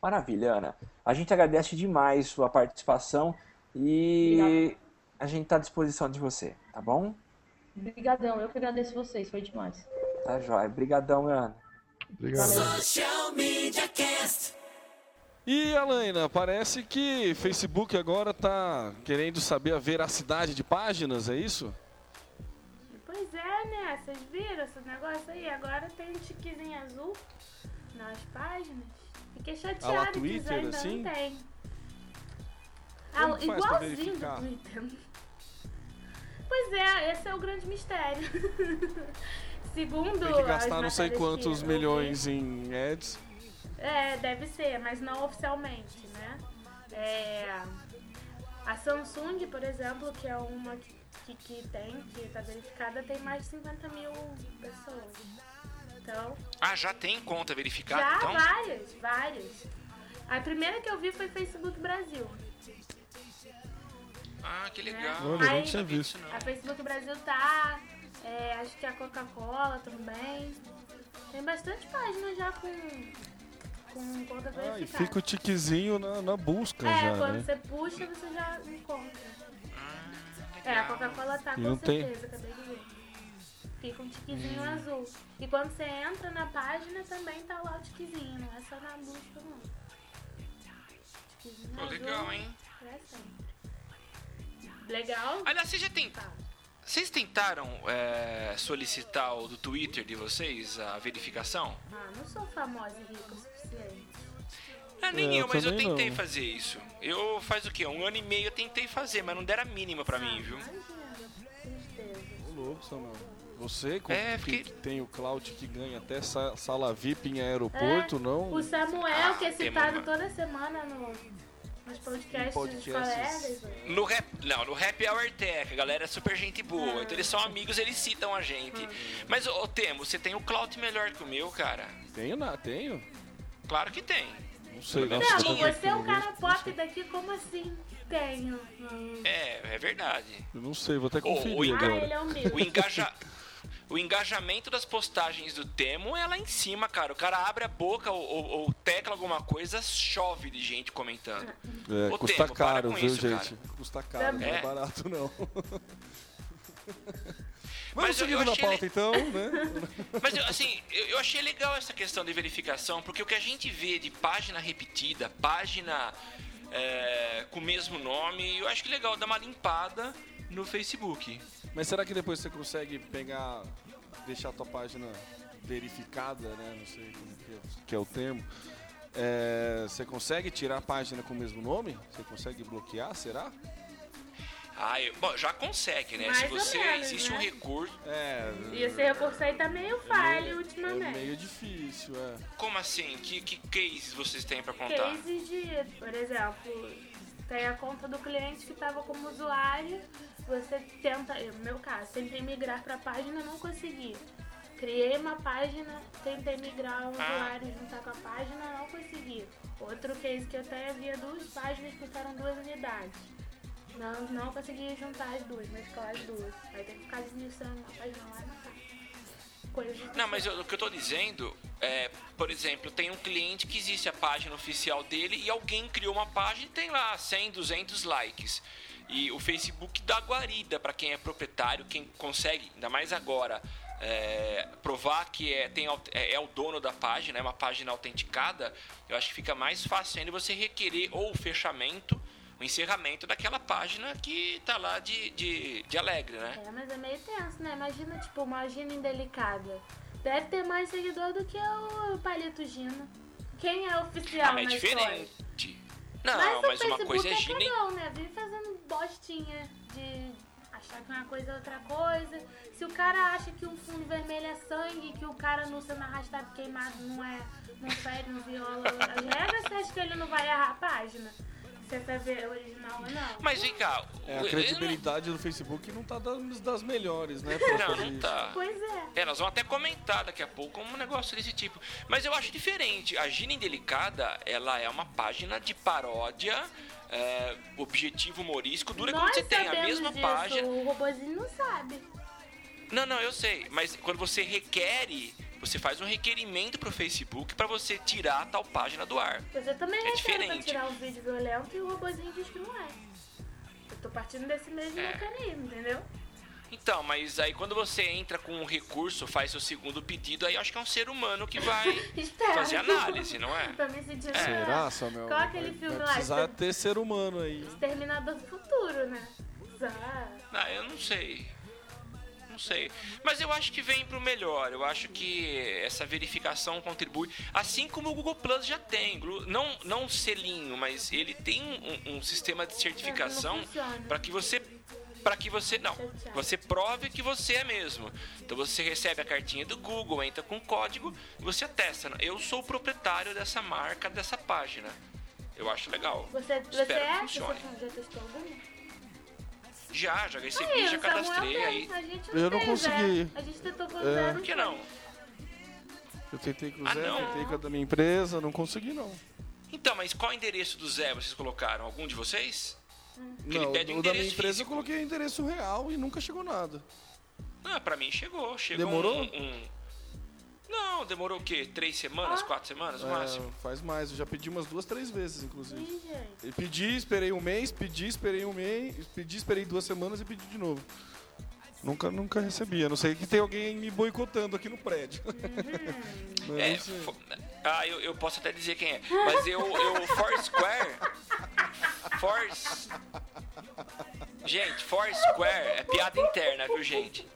Maravilha, Ana. A gente agradece demais sua participação e. a gente está à disposição de você tá bom? Obrigadão, eu que agradeço vocês, foi demais. Tá jóia. Obrigadão, Ana. Obrigado. Social Media Cast. E, Alaina, parece que Facebook agora tá querendo saber a veracidade de páginas, é isso? Pois é, né? Vocês viram esse negócio aí? Agora tem um tiquezinho azul nas páginas. Fiquei chateada Twitter, que ainda assim? não tem. Ah, igualzinho do? Twitter. Pois é, esse é o grande mistério. [laughs] Segundo Tem que gastar as não sei quantos milhões em ads. É, deve ser, mas não oficialmente, né? É, a Samsung, por exemplo, que é uma que, que, que tem, que tá verificada, tem mais de 50 mil pessoas. Então, Ah, já tem conta verificada, já então? várias, várias. A primeira que eu vi foi Facebook Brasil. Ah, que legal. Olha, eu Aí- não tinha visto. A Facebook Brasil tá, é, acho que a Coca-Cola também. Tem bastante página já com, com conta Ah, e fica o tiquezinho na, na busca É, já, quando né? você puxa, você já encontra. Ah, É, a Coca-Cola tá E com não tem- certeza, acabei de ver. Fica um tiquezinho azul. E quando você entra na página, também tá lá o tiquezinho, não é só na busca, não. Tiquezinho Pô, azul legal, hein? sempre. Legal? Aliás, vocês já tem... Tá. Vocês tentaram é, solicitar o do Twitter de vocês, a verificação? Ah, não sou famosa e rica o suficiente. Ah, nem É, eu, eu mas eu tentei não. fazer isso. Eu faz o quê? Um ano e meio eu tentei fazer, mas não deram a mínima pra mim, viu? Ô, louco, Samuel. Você com- É, que, fiquei- que tem o cloud que ganha até sa- sala VIP em aeroporto, É, não? O Samuel, que é Ah, citado toda semana no, nos podcasts, Podcasts. dos colegas. né? No rap, não, no Happy Hour Tech, a galera é super gente boa. Então eles são amigos, eles citam a gente. Mas, ô, Temo, você tem o clout melhor que o meu, cara? Tenho, na, tenho. Claro que tem. Não sei, Não, Não, você é um não cara pop daqui, como assim? Tenho. Hum. É, é verdade. Eu não sei, vou até conferir o enga- Ah, agora. ele é humilde. O, engaja... [laughs] o engajamento das postagens do Temo é lá em cima, cara. O cara abre a boca ou, ou- ou tecla alguma coisa, chove de gente comentando. É, Ô, custa Temo, caro, viu, isso, gente? cara. Custa caro, não é É. barato, não. [laughs] Mas Vamos eu- seguindo na pauta, le- então, [laughs] né? Mas eu, assim, eu, eu achei legal essa questão de verificação, porque o que a gente vê de página repetida, página é, com o mesmo nome, eu acho que legal dar uma limpada no Facebook. Mas será que depois você consegue pegar, deixar a tua página verificada, né? Não sei como que é, que é o termo. É, você consegue tirar a página com o mesmo nome? Você consegue bloquear, será? Ah, eu- bom, já consegue, né? Mais Se ou você menos, existe um né? recurso. É. E esse recurso aí tá meio falho É ultimamente. meio difícil, é. Como assim? Que, que cases vocês têm pra contar? Cases de, por exemplo, tem a conta do cliente que estava como usuário, você tenta, no meu caso, tentei migrar para página, não consegui. Criei uma página, tentei migrar o usuário e juntar com a página, não consegui. Outro case que eu até havia duas páginas que ficaram duas unidades. Não, não consegui juntar as duas, mesclar as duas. Aí tem que ficar administrando uma página lá do Não, mas eu- o que eu tô dizendo é, por exemplo, tem um cliente que existe a página oficial dele e alguém criou uma página e tem lá 100, 200 likes. E o Facebook dá guarida para quem é proprietário, quem consegue, ainda mais agora, é, provar que é, tem, é, é o dono da página, é uma página autenticada. Eu acho que fica mais fácil ainda você requerer ou o fechamento, o encerramento daquela página que tá lá de, de, de alegre, né? É, mas é meio tenso, né? Imagina, tipo, uma Gina indelicada. Deve ter mais seguidor do que o Palito Gino. Quem é oficial Ah, mas é história? Não, mas, mas, uma coisa é é Gina. cagão, né? Vive fazendo bostinha de achar que uma coisa é outra coisa. Se o cara acha que um fundo vermelho é sangue, que o cara no sendo arrastado queimado não é, não fere, não viola as regras, você acha que ele não vai errar a página? Se essa é original ou não? Mas vem cá. É, a credibilidade do Facebook não tá das, das melhores, né? Não, não isso. tá. Pois é. É, nós vamos até comentar daqui a pouco um negócio desse tipo. Mas eu acho diferente. A Gina Indelicada, ela é uma página de paródia, é, objetivo humorístico. Dura quando Nós você tem a mesma disso, página. o robozinho não sabe. Não, não, eu sei. Mas quando você requer, você faz um requerimento pro Facebook pra você tirar tal página do ar. Você também É pra diferente. tirar um vídeo violento e o robozinho diz que não é. Eu tô partindo desse mesmo É. mecanismo, entendeu? Então, mas aí quando você entra com um recurso, faz seu segundo pedido, aí eu acho que é um ser humano que vai [laughs] fazer análise, não é? [laughs] Me sentindo... Será, Samuel? Qual aquele Vai- filme vai lá? precisar ter ser humano aí. Exterminador do Futuro, né? Ah, Ah, eu não sei. Não sei. Mas eu acho que vem pro melhor. Eu acho que essa verificação contribui. Assim como o Google Plus já tem. Não, não um selinho, mas ele tem um, um sistema de certificação funciona. para que você. Para que você. Não. Você prove que você é mesmo. Então você recebe a cartinha do Google, entra com código e você atesta. Eu sou o proprietário dessa marca, dessa página. Eu acho legal. Você, você Espero que é? funcione. Você já testou algum? Já, já recebi, Aí, já o cadastrei aí. Eu não consegui. A gente tentou com É. Por que não? Eu tentei com o Ah, Zé, não? tentei com a da minha empresa, não consegui não. Então, mas qual endereço do Zé vocês colocaram? Algum de vocês? Ele Não, pede um o da minha empresa eu físico. coloquei endereço real e nunca chegou nada. Ah, pra mim chegou. Chegou Demorou? Um, um- Não, demorou o quê? Três semanas? quatro semanas no É, máximo? faz mais, eu já pedi umas duas, três vezes, inclusive. Ih, gente. E pedi, esperei um mês, pedi, esperei um mês, pedi, esperei duas semanas e pedi de novo. Nunca, nunca recebi. A não sei que tem alguém me boicotando aqui no prédio. [laughs] Mas É, ah, eu, eu posso até dizer quem é. Mas eu, eu Foursquare. Force. Gente, Foursquare é piada interna, viu, gente?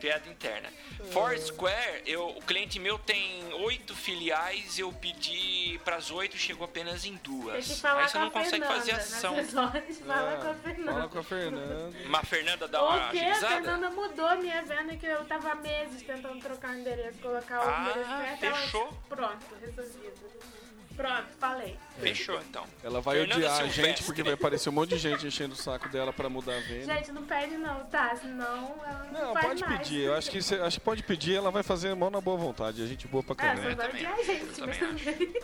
Piada interna. Foursquare, eu, o cliente meu tem oito filiais, eu pedi pras oito, chegou apenas em duas. Tem que falar Aí você com não a consegue Fernanda. fazer ação. Nessas horas, fala É, com a Fernanda. Fala com a Fernanda. Mas a Fernanda dá uma O quê? A agilizada? Fernanda mudou a minha venda que eu tava há meses tentando trocar o endereço, colocar o Ah, endereço certo. ela- fechou. Pronto, resolvido. Pronto, falei. Fechou, então. Ela vai Fernanda odiar a Silvestre. gente porque vai aparecer um monte de gente enchendo o saco dela pra mudar a venda. Gente, não pede não, tá? Senão ela não, Não, faz pode mais. pedir. Eu acho que, você, acho que pode pedir, ela vai fazer mão na boa vontade. A gente boa pra É, caramba. você vai também odiar a acho, gente, eu mas também. [laughs]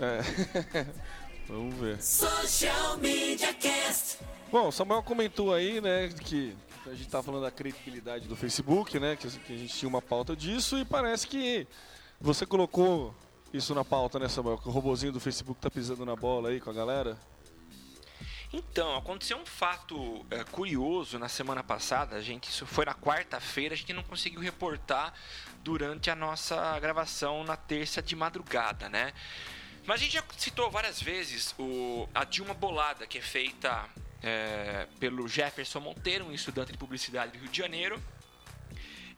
É. [laughs] Vamos ver. Social Media Cast. Bom, o Samuel comentou aí, né, que a gente tá falando da credibilidade do Facebook, né, que, que a gente tinha uma pauta disso e parece que você colocou isso na pauta, né, Samuel? Que o robozinho do Facebook tá pisando na bola aí com a galera. Então, aconteceu um fato é, curioso na semana passada, a gente, isso foi na quarta-feira, a gente não conseguiu reportar durante a nossa gravação na terça de madrugada, né? Mas a gente já citou várias vezes o, a Dilma Bolada, que é feita é, pelo Jefferson Monteiro, um estudante de publicidade do Rio de Janeiro.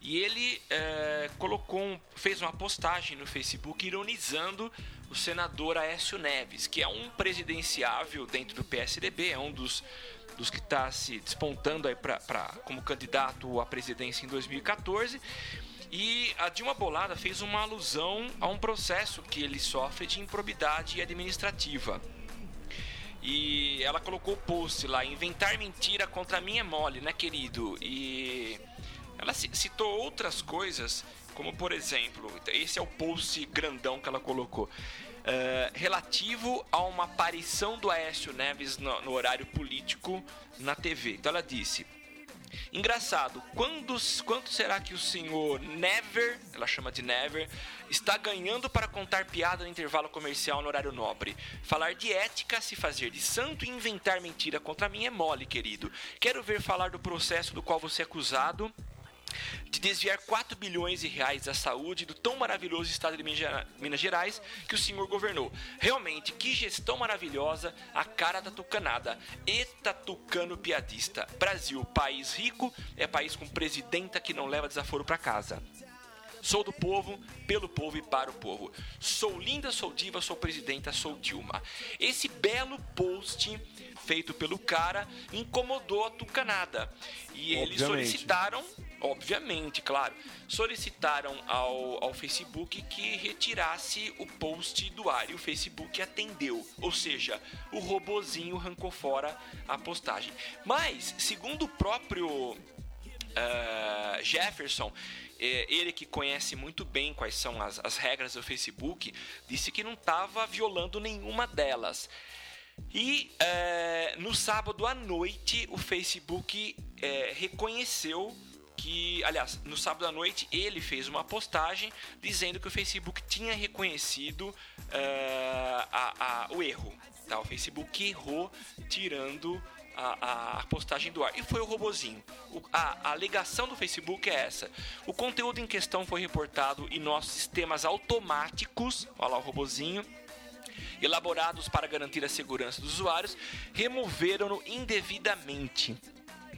E ele é, colocou, um- fez uma postagem no Facebook ironizando o senador Aécio Neves, que é um presidenciável dentro do PSDB, é um dos, dos que está se despontando aí pra, pra- como candidato à presidência em 2014. E a Dilma Bolada fez uma alusão a um processo que ele sofre de improbidade administrativa. E ela colocou o post lá, inventar mentira contra mim é mole, né, querido? E ela ci- citou outras coisas, como por exemplo, esse é o post grandão que ela colocou. eh, relativo a uma aparição do Aécio Neves no, no horário político na TV. Então ela disse: Engraçado, quando, quanto será que o senhor Never, ela chama de Never, está ganhando para contar piada no intervalo comercial no horário nobre? Falar de ética, se fazer de santo e inventar mentira contra mim é mole, querido. Quero ver falar do processo do qual você é acusado de desviar 4 bilhões de reais da saúde do tão maravilhoso estado de Minas Gera- Minas Gerais que o senhor governou. Realmente, que gestão maravilhosa, a cara da tucanada. Eta tucano piadista. Brasil, país rico, é país com presidenta que não leva desaforo para casa. Sou do povo, pelo povo e para o povo. Sou linda, sou diva, sou presidenta, sou Dilma. Esse belo post feito pelo cara incomodou a tucanada. E eles Obviamente. solicitaram, obviamente, claro, solicitaram ao, ao Facebook que retirasse o post do ar. E o Facebook atendeu. Ou seja, o robozinho arrancou fora a postagem. Mas, segundo o próprio ah, Jefferson, eh, ele que conhece muito bem quais são as, as regras do Facebook, disse que não estava violando nenhuma delas. E eh, no sábado à noite, o Facebook eh, reconheceu que, aliás, no sábado à noite ele fez uma postagem dizendo que o Facebook tinha reconhecido eh, a- a- o erro. Tá? O Facebook errou tirando a, a postagem do ar. E foi o robozinho. O- a, a alegação do Facebook é essa. O conteúdo em questão foi reportado em nossos sistemas automáticos. Olha lá o robozinho elaborados para garantir a segurança dos usuários, removeram-no indevidamente.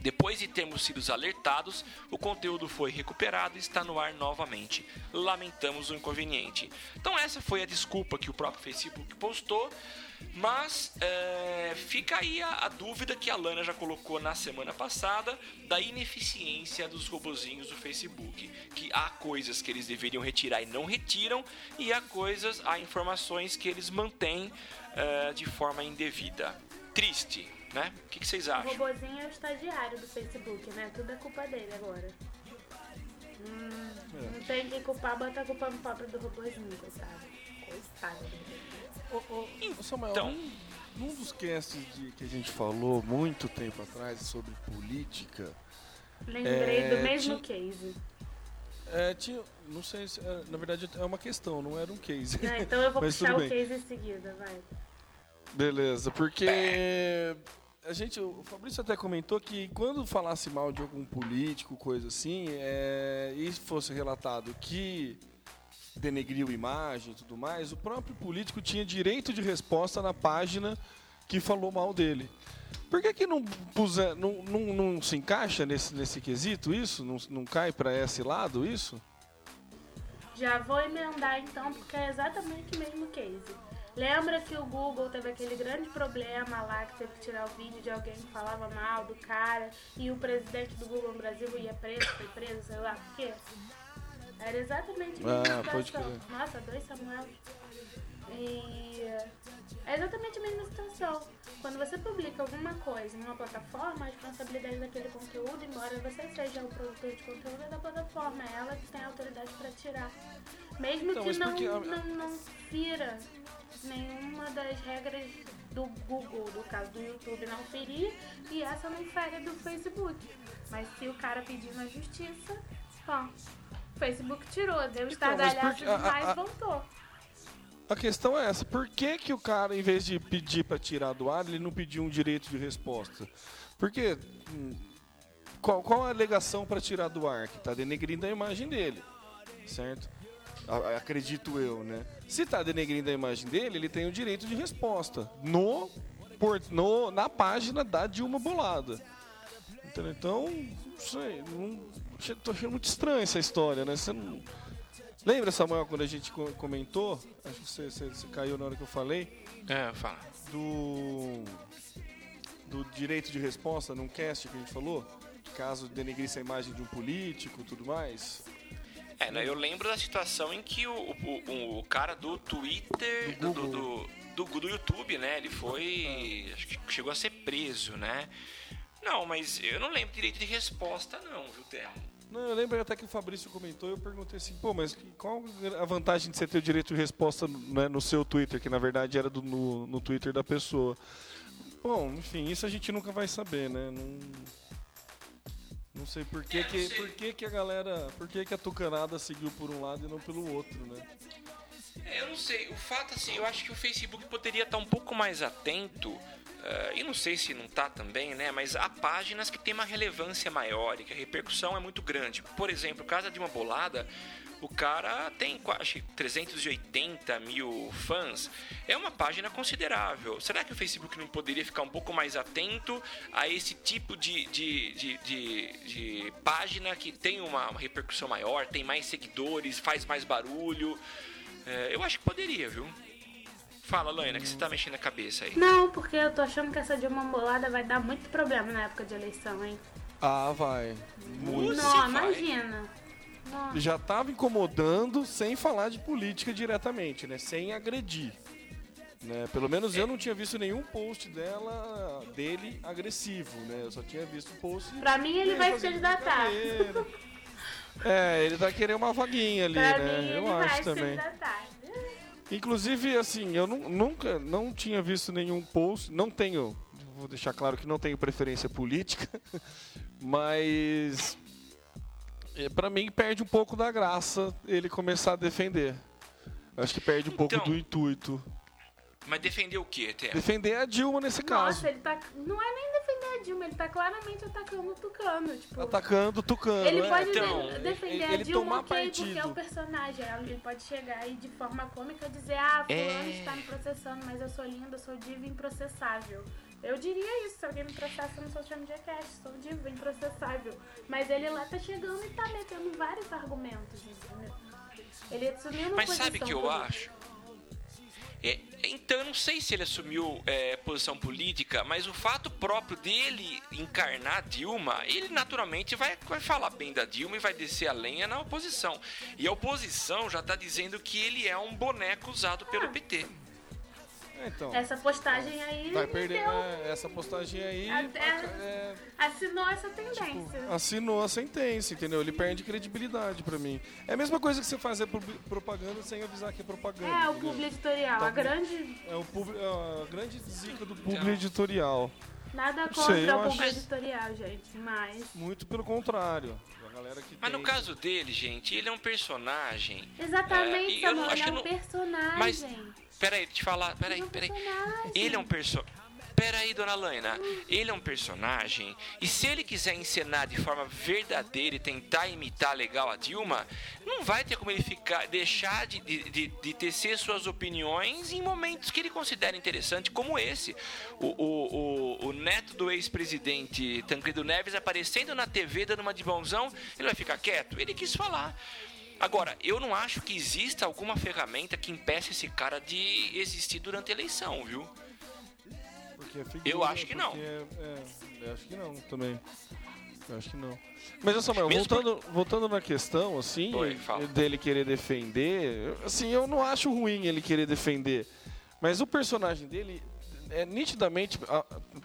Depois de termos sido alertados, o conteúdo foi recuperado e está no ar novamente. Lamentamos o inconveniente. Então essa foi a desculpa que o próprio Facebook postou. Mas é, fica aí a, a, dúvida que a Lana já colocou na semana passada da ineficiência dos robozinhos do Facebook. Que há coisas que eles deveriam retirar e não retiram, e há coisas, há informações que eles mantêm é, de forma indevida. Triste, né? O que, que vocês acham? O robozinho é o estagiário do Facebook, né? Tudo é culpa dele agora. Hum, é. Não tem que culpar, bota a culpa no pobre do robozinho, coitado. Coitado do Samuel, então, um, num dos casts de, que a gente falou muito tempo atrás sobre política. Lembrei é, do mesmo tinha, case. É, tinha. Não sei se. É, na verdade é uma questão, não era um case. É, então eu vou [laughs] puxar o case em seguida, vai. Beleza, porque a gente, o Fabrício até comentou que quando falasse mal de algum político, coisa assim, é, e fosse relatado que denegriu imagem e tudo mais, o próprio político tinha direito de resposta na página que falou mal dele. Por que, que não, puser, não, não, não se encaixa nesse, nesse quesito isso? Não, não cai para esse lado isso? Já vou emendar então, porque é exatamente o mesmo case. Lembra que o Google teve aquele grande problema lá que teve que tirar o vídeo de alguém que falava mal do cara e o presidente do Google no Brasil ia preso, foi preso, sei lá por quê? Era exatamente a mesma ah, situação. Nossa, dois Samuel. E é exatamente a mesma situação. Quando você publica alguma coisa em uma plataforma, a responsabilidade daquele conteúdo, embora você seja o produtor de conteúdo, é da plataforma. É ela que tem a autoridade para tirar. Mesmo então, que não, porque... não, não fira nenhuma das regras do Google, do caso do YouTube, não ferir, e essa não fere do Facebook. Mas se o cara pedir na justiça, o Facebook tirou, deu então, estardalhaço demais e voltou. A questão é essa, por que, que o cara, em vez de pedir para tirar do ar, ele não pediu um direito de resposta? Porque hum, qual, qual a alegação para tirar do ar? Que está denegrindo a imagem dele, certo? Acredito eu, né? Se está denegrindo a imagem dele, ele tem o direito de resposta no, por, no na página da Dilma Bolada. Entendeu? Então, não sei, não, tô achando muito estranha essa história, né? Você não, lembra, Samuel, quando a gente comentou? Acho que você, você, você caiu na hora que eu falei. É, fala. Do, do direito de resposta num cast que a gente falou? Caso denegrisse a imagem de um político e tudo mais. É, né, eu lembro da situação em que o, o, o cara do Twitter, do, do, do, do, do YouTube, né? Ele foi. Acho que chegou a ser preso, né? Não, mas eu não lembro direito de resposta, não, viu, Terra? Não, eu lembro até que o Fabrício comentou, eu perguntei assim, pô, mas qual a vantagem de você ter o direito de resposta né, no seu Twitter, que na verdade era do, no, no Twitter da pessoa? Bom, enfim, isso a gente nunca vai saber, né? Não, não sei por que, que, por que, que a galera. Por que, que a tucanada seguiu por um lado e não pelo outro, né? É, eu não sei. O fato, assim, eu acho que o Facebook poderia estar um pouco mais atento. Uh, e não sei se não está também, né? Mas há páginas que têm uma relevância maior e que a repercussão é muito grande. Por exemplo, o caso de uma bolada, o cara tem quase 380 mil fãs. É uma página considerável. Será que o Facebook não poderia ficar um pouco mais atento a esse tipo de, de, de, de, de página que tem uma, uma, repercussão maior, tem mais seguidores, faz mais barulho? É, eu acho que poderia, viu? Fala, Laina, que você tá mexendo a cabeça aí. Não, porque eu tô achando que essa de uma bolada vai dar muito problema na época de eleição, hein? Ah, vai. Muito. Não, imagina. Já estava incomodando sem falar de política diretamente, né? Sem agredir. Né? Pelo menos eu não tinha visto nenhum post dela, dele agressivo, né? Eu só tinha visto post. Pra mim ele vai se candidatar. [laughs] É, ele vai querer uma vaguinha ali, pra né? Mim, eu acho também. Inclusive, assim, eu nunca não tinha visto nenhum post, não tenho, vou deixar claro que não tenho preferência política, [laughs] mas para mim perde um pouco da graça ele começar a defender. Acho que perde um então, pouco do intuito. Mas defender o quê, Té? Defender a Dilma nesse Nossa, caso. Nossa, ele tá. Não é nem defender a Dilma, ele tá claramente atacando o Tucano. Tipo, Atacando o Tucano. ele é. pode então, de- defender ele- a ele Dilma, tomar ok, porque é o personagem. Ele pode chegar e de forma cômica dizer, ah, fulano É. está me processando, mas eu sou linda, sou diva improcessável. Eu diria isso se alguém me processa no Social Media Cast, sou diva improcessável. Mas ele lá tá chegando e tá metendo vários argumentos, entendeu? Ele assumiu uma Mas sabe o que eu política. acho? É, então, eu não sei se ele assumiu é, posição política, mas o fato próprio dele encarnar Dilma, ele naturalmente vai, vai falar bem da Dilma e vai descer a lenha na oposição. E a oposição já está dizendo que ele é um boneco usado pelo PT. É, então. Essa postagem aí Vai perder. deu- é, essa postagem aí Até- é, assinou essa tendência. assinou a sentença, entendeu? Ele perde credibilidade pra mim. É a mesma coisa que você fazer pro- propaganda sem avisar que é propaganda. É, o entendeu? publi editorial. Tá a grande. É o publi- é a grande zica do publi editorial. Nada sei, contra eu o acho- editorial, gente. Mas. Muito pelo contrário. Mas no tem- caso dele, gente, ele é um personagem. Exatamente, É, Samuel, acho ele é um não- personagem. Mas, peraí, te falar, peraí, é peraí. Ele é um personagem. Peraí, dona Laina. Ele é um personagem. E se ele quiser encenar de forma verdadeira e tentar imitar legal a Dilma, não vai ter como ele ficar, deixar de, de, de, de tecer suas opiniões em momentos que ele considera interessante, como esse. O, o, o, o neto do ex-presidente Tancredo Neves aparecendo na TV dando uma de bonzão, ele vai ficar quieto? Ele quis falar. Agora, eu não acho que exista alguma ferramenta que impeça esse cara de existir durante a eleição, viu? Porque é Eu acho que não. É, é, eu acho que não também. Eu acho que não. Mas, Samuel, Mesmo voltando, voltando na questão, assim, Oi, dele querer defender, assim, eu não acho ruim ele querer defender. Mas o personagem dele é nitidamente,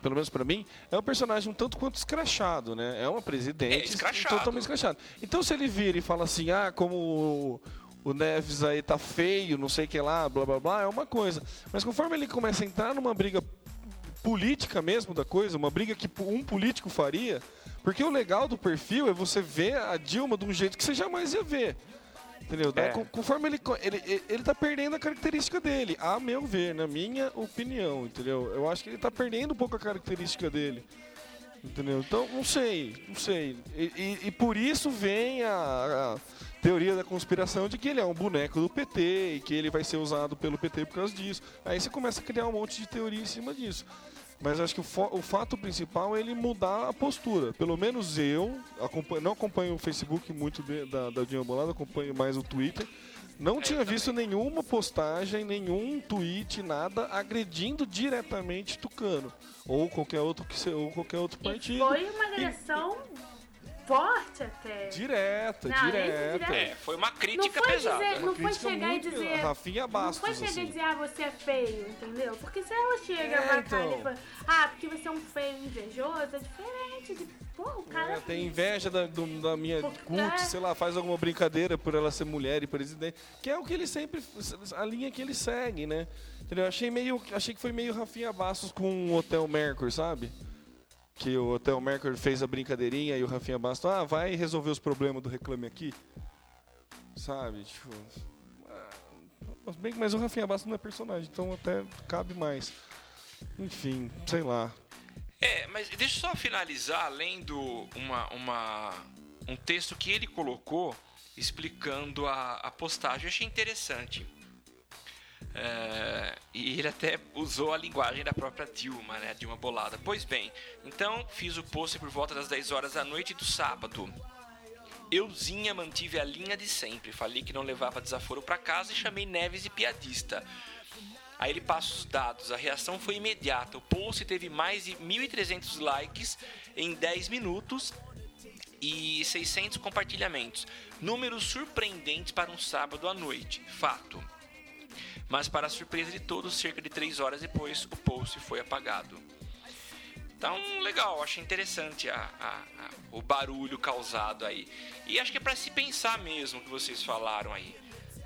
pelo menos pra mim, é um personagem um tanto quanto escrachado, né? É uma É, presidente escrachado. totalmente escrachado. Então se ele vira e fala assim, ah, como o, o Neves aí tá feio, não sei o que lá, blá blá blá, é uma coisa. Mas conforme ele começa a entrar numa briga política mesmo da coisa, uma briga que um político faria, porque o legal do perfil é você ver a Dilma de um jeito que você jamais ia ver. Entendeu? É. co- Conforme ele, co- ele, ele, ele tá perdendo a característica dele, a meu ver, na minha opinião, entendeu? Eu acho que ele tá perdendo um pouco a característica dele. Entendeu? Então, não sei, não sei. E, e- e por isso vem a, a teoria da conspiração de que ele é um boneco do PT e que ele vai ser usado pelo PT por causa disso. Aí você começa a criar um monte de teoria em cima disso. Mas acho que o, fo- o fato principal é ele mudar a postura. Pelo menos eu, acompanho- não acompanho o Facebook muito de- da, da Bolada, acompanho mais o Twitter. Não tinha visto nenhuma postagem, nenhum tweet, nada agredindo diretamente Tucano. Ou qualquer outro, que ou qualquer outro E partido. foi uma agressão forte até. Direta, Não, direto- É, foi uma Não crítica foi pesada. dizer, não foi chegar e dizer. Rafinha Bastos, Não foi chegar assim. e dizer, ah, você é feio, entendeu? Porque se ela chega É, pra cá então. e fala, ah, porque você é um feio invejoso, é diferente. De, porra, o cara. É, tem inveja da, do- da minha Porque- cult, é. sei lá, faz alguma brincadeira por ela ser mulher e presidente. Que é o que ele sempre. a linha que ele segue, né? Entendeu? Achei, meio, achei que foi meio Rafinha Bastos com o Hotel Mercury, sabe? Que o Hotel Mercury fez a brincadeirinha e o Rafinha Bastos, ah, vai resolver os problemas do Reclame Aqui. Sabe? Tipo. ah, mas bem Mas o Rafinha Bastos não é personagem, então até cabe mais. Enfim, sei lá. É, mas deixa eu só finalizar lendo uma, uma, um texto que ele colocou explicando a, a postagem. Eu achei interessante. É, e ele até usou a linguagem da própria Dilma, né? Dilma Bolada. Pois bem, então fiz o post por volta das 10 horas da noite do sábado. Euzinha mantive a linha de sempre. Falei que não levava desaforo para casa e chamei Neves de piadista. Aí ele passa os dados. A reação foi imediata. O post teve mais de 1.300 likes em 10 minutos e 600 compartilhamentos. Números surpreendentes para um sábado à noite. Fato. Mas, para surpresa de todos, cerca de 3 horas depois, o post foi apagado. Então, legal, achei interessante a, a- a- o barulho causado aí. E acho que é para se pensar mesmo que vocês falaram aí.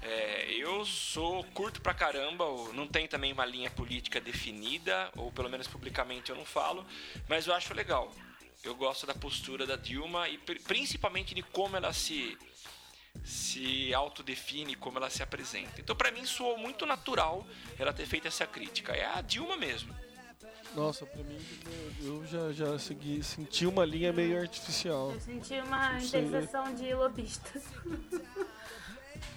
É, eu sou curto pra caramba, não tenho também uma linha política definida, ou pelo menos publicamente eu não falo, mas eu acho legal. Eu gosto da postura da Dilma e pri- principalmente de como ela se se autodefine, como ela se apresenta. Então, pra mim, soou muito natural ela ter feito essa crítica. É a Dilma mesmo. Nossa, pra mim, eu já, já segui, senti uma linha meio artificial. Eu senti uma interseção de lobistas.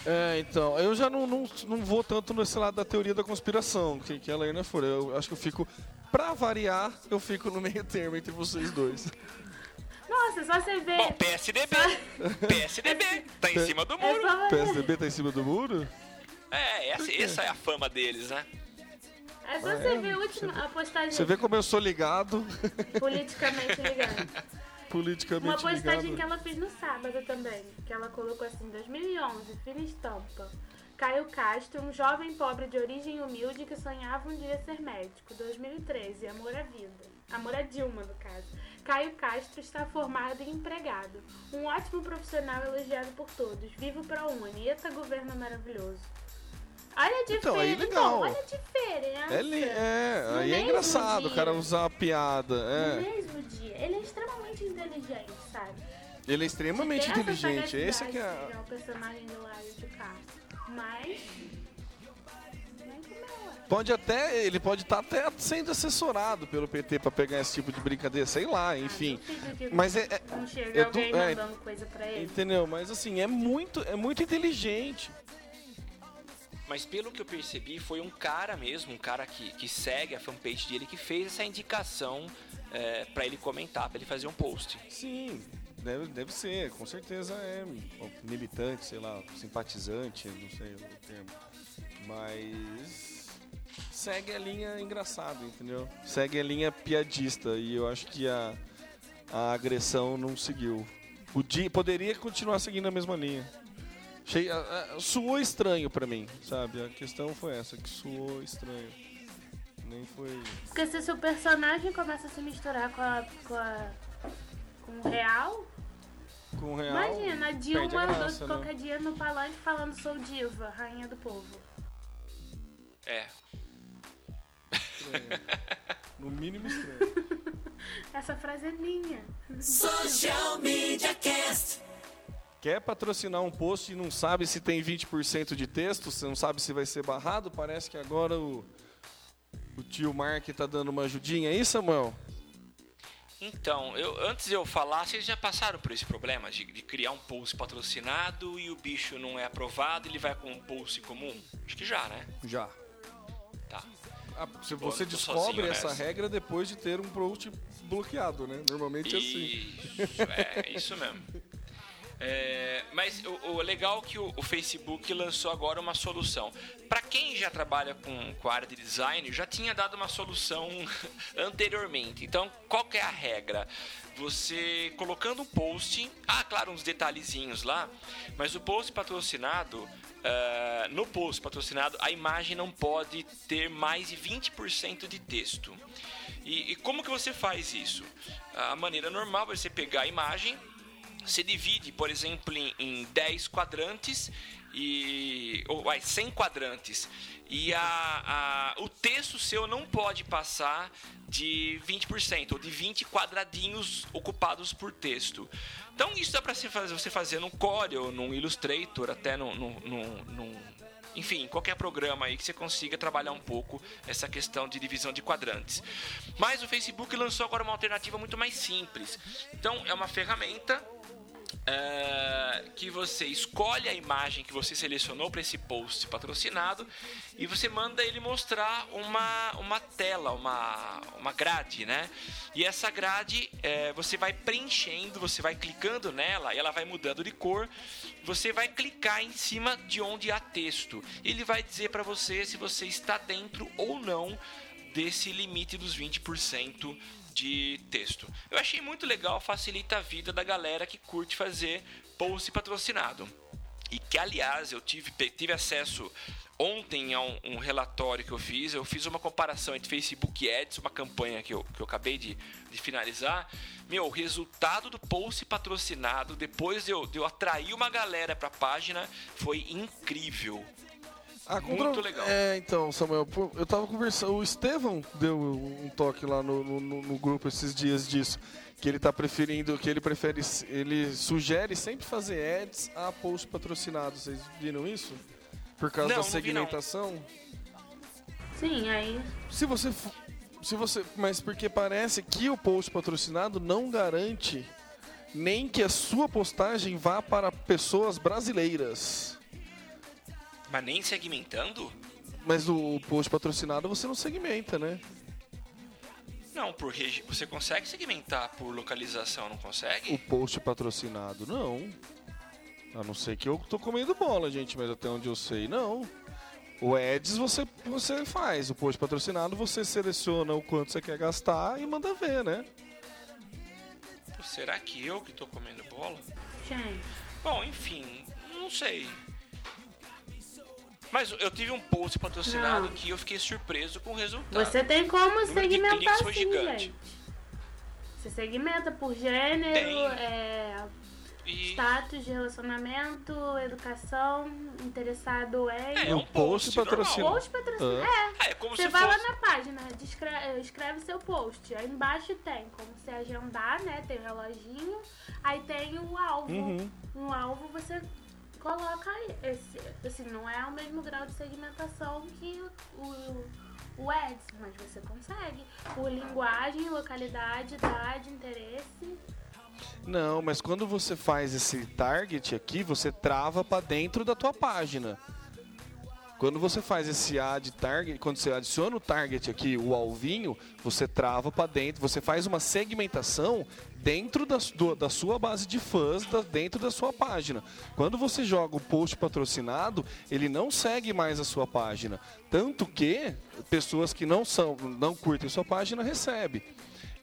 É, então, eu já não, não, não vou tanto nesse lado da teoria da conspiração, que, que a Helena for. Eu acho que eu fico, pra variar, eu fico no meio termo entre vocês dois. Nossa, só você ver. Bom, PSDB. PSDB. Tá em cima do É muro. só, PSDB tá em cima do muro? É, essa, essa é a fama deles, né? é só você ver a última a postagem Você vê como eu sou ligado, politicamente ligada. [laughs] politicamente Uma postagem ligado. que ela fez no sábado também, que ela colocou assim, 2011, fina estampa. Caio Castro, um jovem pobre de origem humilde que sonhava um dia ser médico. 2013, amor à vida. Amor a Dilma, no caso. Caio Castro está formado e empregado. Um ótimo profissional elogiado por todos. Vivo para Uni. Eita, governo maravilhoso. Olha a diferença. Então, aí legal. olha a diferença. É, li- é, No aí é engraçado o dia. cara usar a piada. No É. mesmo dia. Ele é extremamente inteligente, sabe? Ele é extremamente inteligente. Esse é que é. é o personagem do Laio de Castro. Mas. Pode até, ele pode estar até sendo assessorado pelo PT pra pegar esse tipo de brincadeira, sei lá, enfim. Duvido que Mas é, é- é do- alguém é, mandando coisa pra ele. entendeu? Mas assim, é muito, é muito inteligente. Mas pelo que eu percebi, foi um cara mesmo, um cara que, que segue a fanpage dele, que fez essa indicação é, para ele comentar, pra ele fazer um post. Sim, deve, deve ser, com certeza é militante, sei lá, simpatizante, não sei o termo. Mas segue a linha engraçada, entendeu? Segue a linha piadista e eu acho que a, a agressão não seguiu. Poderia continuar seguindo a mesma linha. Achei, a- a- suou estranho pra mim, sabe? A questão foi essa, que suou estranho. Nem foi. Porque se seu personagem começa a se misturar com a. com, a, com o real. Com o real. imagina, a Dilma graça, do- né? qualquer dia no palanque falando sou diva, rainha do povo. É. No mínimo estranho. [laughs] Essa frase é minha. Social Media Cast. Quer patrocinar um post e não sabe se tem 20% de texto, você não sabe se vai ser barrado, parece que agora o, o tio Mark tá dando uma ajudinha aí, Samuel? Então, eu, antes de eu falar, vocês já passaram por esse problema de, de criar um post patrocinado e o bicho não é aprovado, ele vai com um post comum? Acho que já, né? Já. Tá. Ah, se você descobre sozinho essa regra depois de ter um post bloqueado, né? Normalmente é assim. Isso, é isso mesmo. É, mas o, o legal é que o, o Facebook lançou agora uma solução. Para quem já trabalha com, com a área de design, já tinha dado uma solução [laughs] anteriormente. Então, qual que é a regra? Você colocando um post, ah, claro, uns detalhezinhos lá, mas o post patrocinado, ah, no post patrocinado, a imagem não pode ter mais de 20% de texto. E, e como que você faz isso? A maneira normal é você pegar a imagem, você divide, por exemplo, em, em 10 quadrantes e ou vai 100 quadrantes e a, a- o texto seu não pode passar de 20% ou de 20 quadradinhos ocupados por texto. Então isso dá para você fazer, no Corel, no Illustrator, até no, no- no- enfim, qualquer programa aí que você consiga trabalhar um pouco essa questão de divisão de quadrantes. Mas o Facebook lançou agora uma alternativa muito mais simples. Então é uma ferramenta é, que você escolhe a imagem que você selecionou para esse post patrocinado e você manda ele mostrar uma, uma tela, uma, uma grade, né? E essa grade é, você vai preenchendo, você vai clicando nela e ela vai mudando de cor. Você vai clicar em cima de onde há texto. Ele vai dizer para você se você está dentro ou não desse limite dos 20% de texto. Eu achei muito legal, facilita a vida da galera que curte fazer post patrocinado. E que, aliás, eu tive, tive acesso ontem a um, um relatório que eu fiz. Eu fiz uma comparação entre Facebook Ads, uma campanha que eu, que eu acabei de, de finalizar. Meu, o resultado do post patrocinado, depois de eu, de eu atrair uma galera para a página, foi incrível. Ah, Muito contra- legal. É, então, Samuel, eu tava conversando. O Estevão deu um toque lá no, no- no- grupo esses dias disso. Que ele tá preferindo, que ele prefere. Ele sugere sempre fazer ads a post patrocinado. Vocês viram isso? Por causa Não, da não vi, não. segmentação. Sim, aí. Se você. Se você, mas porque parece que o post patrocinado não garante nem que a sua postagem vá para pessoas brasileiras. Mas nem segmentando? Mas o post patrocinado você não segmenta, né? Não, por regi... você consegue segmentar por localização, não consegue? O post patrocinado, não. A não ser que eu tô comendo bola, gente, mas até onde eu sei, não. O Ads você, você faz, o post patrocinado você seleciona o quanto você quer gastar e manda ver, né? Será que eu que tô comendo bola? Gente. Bom, enfim, não sei. Mas eu tive um post patrocinado Não. que eu fiquei surpreso com o resultado. Você tem como segmentar cliques foi sim, gigante. gente. Você segmenta por gênero, é, E status de relacionamento, educação, interessado em. é um Um post patrocinado. Post patrocinado. Ah. É. É como Você se vai fosse... lá na página, descreve, escreve seu post. Aí embaixo tem como você agendar, né? Tem o reloginho. Aí tem o alvo. Uhum. No alvo você coloca esse. Assim, não é o mesmo grau de segmentação que o, o Ads, mas você consegue. Por linguagem, localidade, idade, interesse. Não, mas quando você faz esse target aqui, você trava para dentro da tua página. Quando você faz esse ad target, quando você adiciona o target aqui, o alvinho, você trava para dentro, você faz uma segmentação dentro da, do- da sua base de fãs, da- dentro da sua página. Quando você joga o post patrocinado, ele não segue mais a sua página, tanto que pessoas que não são, não curtem sua página recebem.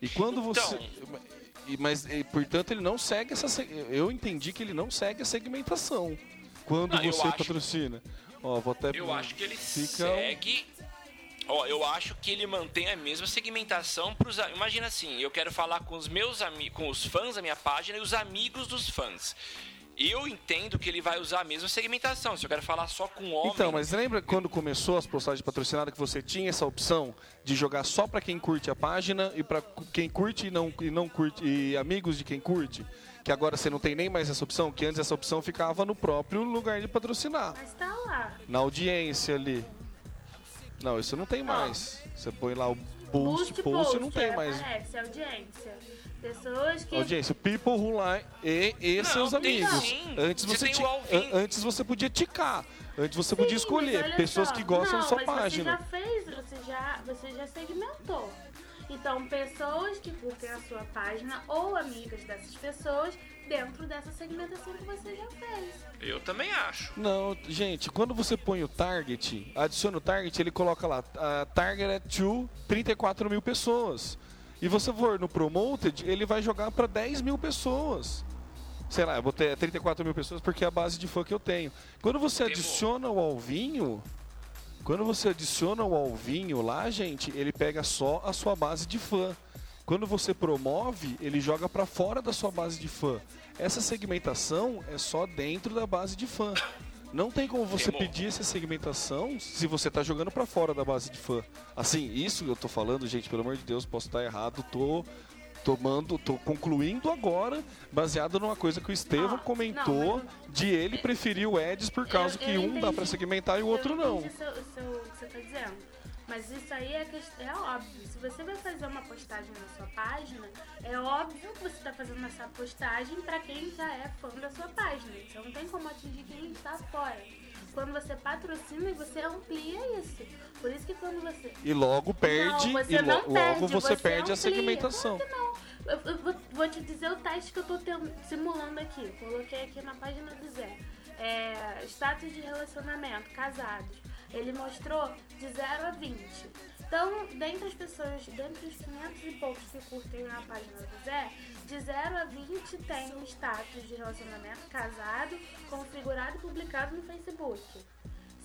E quando você Então. mas, e, portanto, ele não segue essa. Eu entendi que ele não segue a segmentação quando eu você acho- patrocina. Ó, vou até. Eu acho que ele fica. segue. Ó, eu acho que ele mantém a mesma segmentação pros. Imagina assim, eu quero falar com os meus amigos, com os fãs da minha página e os amigos dos fãs. Eu entendo que ele vai usar a mesma segmentação. Se eu quero falar só com homem. Então, mas lembra quando começou as postagens patrocinadas que você tinha essa opção de jogar só pra quem curte a página e pra quem curte e não, e não curte e amigos de quem curte? Que agora você não tem nem mais essa opção, que antes essa opção ficava no próprio lugar de patrocinar, Mas tá lá. na audiência ali. Não, isso não tem mais. Você põe lá o boost, post, não tem mais. Aparece audiência. Pessoas que. Audiência, people who like e, e Não, seus amigos. sim. Antes Você você, ti- antes você podia ticar. Antes você Sim, podia escolher pessoas só. que gostam não, da sua mas página. Você já fez, você já, você já segmentou. Então, pessoas que curtem a sua página ou amigas dessas pessoas dentro dessa segmentação que você já fez. Eu também acho. Não, gente, quando você põe o target, adiciona o target, ele coloca lá, a target é to 34 mil pessoas. E você for no promoted, ele vai jogar para 10 mil pessoas. Sei lá, eu botei 34 mil pessoas porque é a base de fã que eu tenho. Quando você adiciona o alvinho, quando você adiciona o alvinho lá, gente, ele pega só a sua base de fã. Quando você promove, ele joga para fora da sua base de fã. Essa segmentação é só dentro da base de fã. Não tem como você pedir essa segmentação se você tá jogando para fora da base de fã. Assim, isso eu tô falando, gente, pelo amor de Deus, posso estar errado, tô tomando, tô concluindo agora, baseado numa coisa que o Estevão Ah, comentou não, de ele preferir o Eds por causa Eu- que eu um dá entendi. para segmentar e o outro eu não. entendi seu- seu- o que você tá dizendo. Mas isso aí é, é óbvio. Se você vai fazer uma postagem na sua página, é óbvio que você tá fazendo essa postagem para quem já é fã da sua página. Você não tem como atingir quem está fora. Quando você patrocina, você amplia isso. Por isso que quando você E logo perde, não, você e lo- não logo perde, você, perde a amplia. segmentação. Claro que não. Eu, eu vou, te dizer o teste que eu tendo- simulando aqui. Coloquei aqui na página do Zé. É, status de relacionamento, casados. Ele mostrou de 0 a 20. Então, dentre as pessoas, dentre os 500 e poucos que curtem a página do Zé, de 0 a 20 tem um status de relacionamento casado, configurado e publicado no Facebook.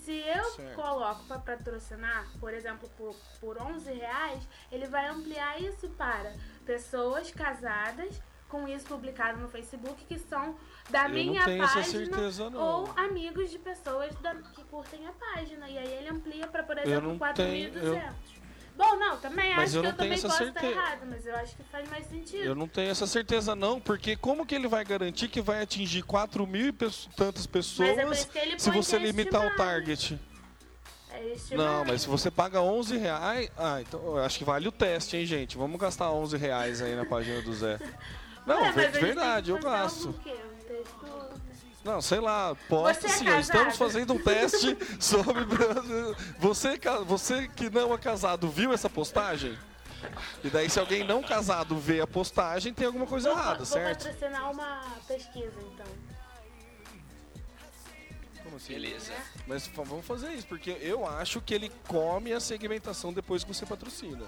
Se eu Certo. coloco para patrocinar, por exemplo, por, por 11 reais, ele vai ampliar isso para pessoas casadas, com isso publicado no Facebook, que são da Eu minha página certeza, ou amigos de pessoas da- que curtem a página. E aí ele amplia para, por exemplo, não 4.200. Bom, não, também Mas acho eu que não eu tenho também essa posso estar certeza. errado, mas eu acho que faz mais sentido. Eu não tenho essa certeza não, porque como que ele vai garantir que vai atingir 4 mil e tantas pessoas é que ele se você é limitar o estimado. target? É é. Não, mas se você paga 11 reais... Ah, então eu acho que vale o teste, hein, gente? Vamos gastar 11 reais aí na página do Zé. [laughs] Não, têm verdade, eu gasto. Um texto- Não, sei lá, posta Você é sim. Estamos fazendo um teste [laughs] sobre. [laughs] Você, você que não é casado viu essa postagem? E daí, se alguém não casado vê a postagem, tem alguma coisa Vou- errada, vou certo? patrocinar uma pesquisa, então. Como assim? Beleza. Mas vamos fazer isso, porque eu acho que ele come a segmentação depois que você patrocina.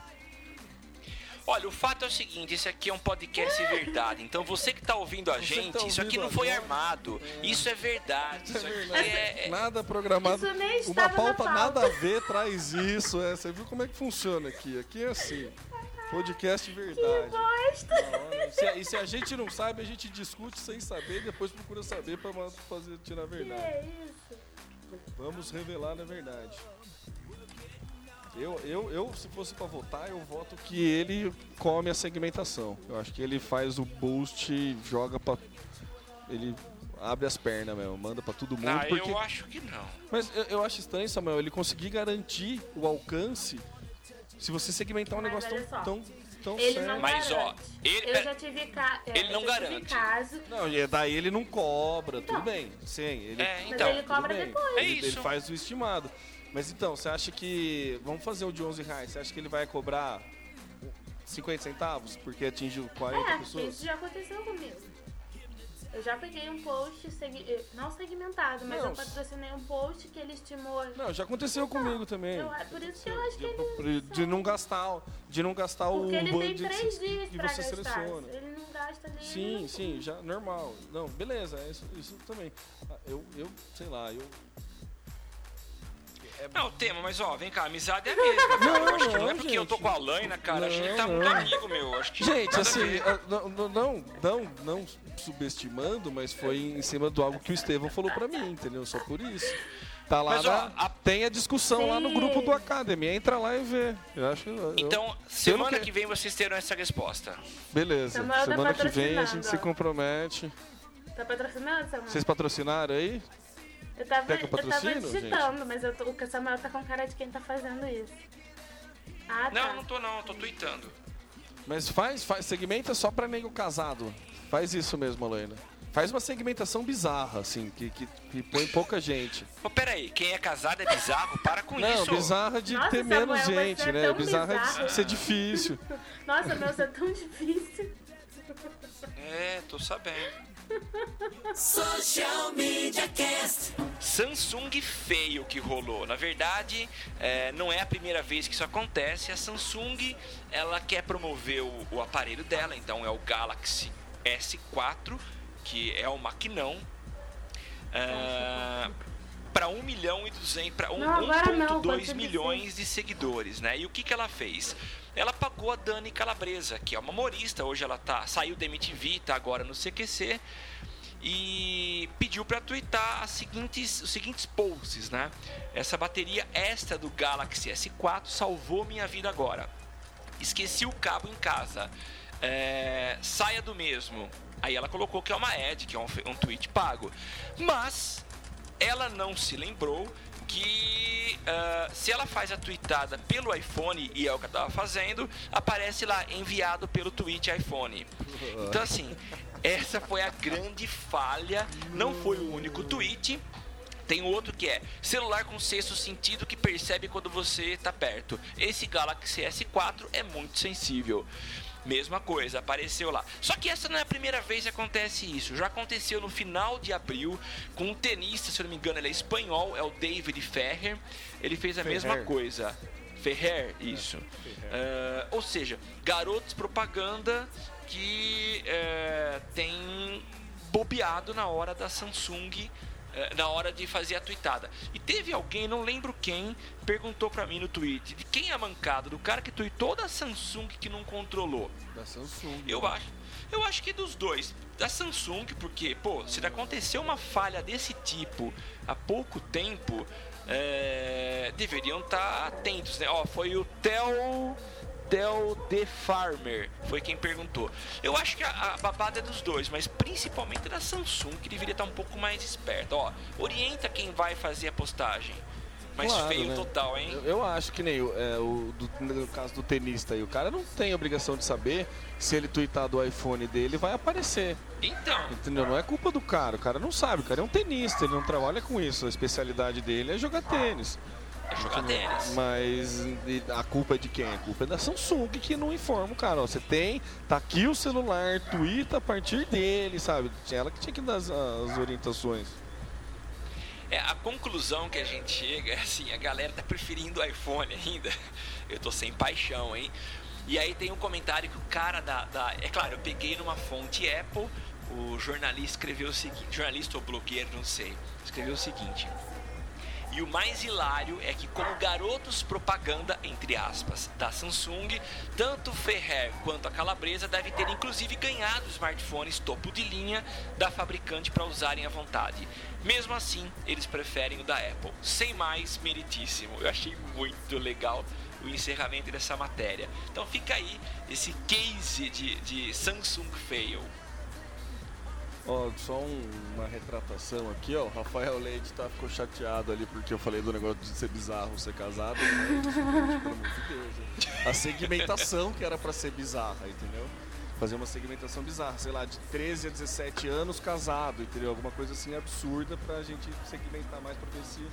Olha, o fato é o seguinte, esse aqui é um podcast verdade. Então você que tá ouvindo a Você que gente, tá isso aqui não foi agora, armado. Isso é verdade. Isso aqui é, é- Nada programado. Isso nem Uma pauta pauta. nada a ver traz isso. É. Você viu como é que funciona aqui? Aqui é assim. Podcast verdade. Bosta! Olha, se a- e se a gente não sabe, a gente discute sem saber e depois procura saber pra ma- fazer tirar a Que verdade. é isso? Vamos revelar na verdade. Eu, eu, eu, se fosse pra votar, eu voto que ele come a segmentação. Eu acho que ele faz o boost e joga pra. Ele abre as pernas mesmo, manda pra todo mundo. Ah, porque... eu acho que não. Mas eu, eu acho estranho, Samuel, ele conseguir garantir o alcance se você segmentar um Mas negócio tão, tão, tão Ele sério. não Mas, ó, garante. ele- Eu já tive, ca... é, ele não eu já tive garante. caso. Não, e daí ele não cobra, Então. tudo bem. Sim, ele, É, Mas então. ele cobra depois. É Ele, ele faz o estimado. Mas então, você acha que. Vamos fazer o de 11 reais. Você acha que ele vai cobrar 50 centavos porque atingiu 40 É, pessoas? isso já aconteceu comigo. Eu já peguei um post, segui- eh, não segmentado, mas Não, eu patrocinei um post que ele estimou. Não, já aconteceu comigo também. Eu, é por isso que eu acho que De, ele. de não gastar, de não gastar o Porque ele tem três dias que pra você gastar. seleciona. Ele não gasta nem. Sim, sim, já normal. Não, beleza, é isso, isso também. Ah, Eu, eu, sei lá, eu. É- Não, tema, mas ó, vem cá, amizade é a mesma, cara. eu acho que não é não, porque eu tô com a Laina, cara. a gente Não, tá muito não. amigo, meu. Acho que Gente, assim, ah, não, não, não, não, não subestimando, mas foi em cima do algo que o Estevão falou pra mim, entendeu? Só por isso. Tá lá, Mas, ó, na- a- tem a discussão lá no Sim. grupo do Academy. Entra lá e vê. Eu acho. eu- Então, semana que- que vem vocês terão essa resposta. Beleza. Samuel tá Semana que vem a gente se compromete. Tá patrocinando, Samuel? Vocês patrocinaram aí? Eu tava, eu tava digitando, mas eu tô, o Samuel tá com cara de quem tá fazendo isso. Ah, tá. Não, não tô não, eu tô tweetando. Mas faz, faz, segmenta só pra nego casado. Faz isso mesmo, Helena. Faz uma segmentação bizarra, assim, que, que, que põe pouca gente. Ô, peraí, quem é casado é bizarro? Para com Não, isso. bizarra de Nossa, ter Samuel, menos você gente, é né? Bizarra bizarro. de ser difícil. [laughs] Nossa, meu, isso é tão difícil. É, tô sabendo. Social Media Cast. Samsung feio que rolou. Na verdade, é, não é a primeira vez que isso acontece. A Samsung ela quer promover o, o aparelho dela, então é o Galaxy S4, que é o maquinão, para 1 milhão e 200 para Não, agora não, pode 1.2 ser milhões de seguidores, né? E o que que ela fez? Ela pagou a Dani Calabresa, que é uma humorista, hoje ela tá saiu da MTV, tá agora no CQC e pediu para twittar as seguintes, os seguintes posts, né? Essa bateria extra do Galaxy S4 salvou minha vida agora. Esqueci o cabo em casa. É, saia do mesmo. Aí ela colocou que é uma ad, que é um, um tweet pago. Mas ela não se lembrou que ah, se ela faz a tweetada pelo iPhone, e é o que ela estava fazendo, aparece lá enviado pelo tweet iPhone. Então assim, essa foi a grande falha, não foi o único tweet. Tem outro que é celular com sexto sentido que percebe quando você está perto. Esse Galaxy S4 é muito sensível. Mesma coisa, apareceu lá. Só que essa não é a primeira vez que acontece isso. Já aconteceu no final de abril com um tenista, se eu não me engano, ele é espanhol, é o David Ferrer. Ele fez a mesma Ferrer. coisa. Ferrer, isso. Ah, ou seja, garotos propaganda que eh, tem bobeado na hora da Samsung na hora de fazer a tweetada. E teve alguém, não lembro quem, perguntou pra mim no tweet de quem é a mancada, do cara que tweetou da Samsung que não controlou. Da Samsung. Eu acho, eu acho que dos dois. Da Samsung, porque, pô, se aconteceu uma falha desse tipo há pouco tempo, é, deveriam estar atentos, né? Ó, foi o Tel. Del The Farmer foi quem perguntou. Eu acho que a, a babada é dos dois, mas principalmente da Samsung, que deveria estar um pouco mais esperta. Ó, orienta quem vai fazer a postagem. Mas Claro, feio né? total, hein? Eu, eu acho que nem o, é, o do- no caso do tenista aí, o cara não tem obrigação de saber se ele tweetar do iPhone dele vai aparecer. Então, Entendeu? Não é culpa do cara, o cara não sabe, o cara é um tenista, ele não trabalha com isso. A especialidade dele é jogar tênis. É jogar tênis. Mas a culpa é de quem? A culpa é da Samsung que não informa o cara. Ó, você tem, tá aqui o celular, tweeta a partir dele, sabe? Ela que tinha que dar as, as orientações. É, a conclusão que a gente chega é assim, a galera tá preferindo o iPhone ainda. Eu tô sem paixão, hein? E aí tem um comentário que o cara da, da- É claro, eu peguei numa fonte Apple, o jornalista escreveu o seguinte, jornalista ou blogueiro, não sei, escreveu o seguinte. E o mais hilário é que, como garotos propaganda, entre aspas, da Samsung, tanto Ferrer quanto a Calabresa devem ter inclusive ganhado smartphones topo de linha da fabricante para usarem à vontade. Mesmo assim, eles preferem o da Apple. Sem mais, meritíssimo. Eu achei muito legal o encerramento dessa matéria. Então fica aí esse case de, de Samsung Fail. Ó, só um- uma retratação aqui, ó. O Rafael Leite tá, ficou chateado ali porque eu falei do negócio de ser bizarro ser casado. Né? Pelo amor de Deus? A segmentação que era pra ser bizarra, entendeu? Fazer uma segmentação bizarra, sei lá, de 13 a 17 anos casado, entendeu? Alguma coisa assim absurda pra gente segmentar mais pra ver se,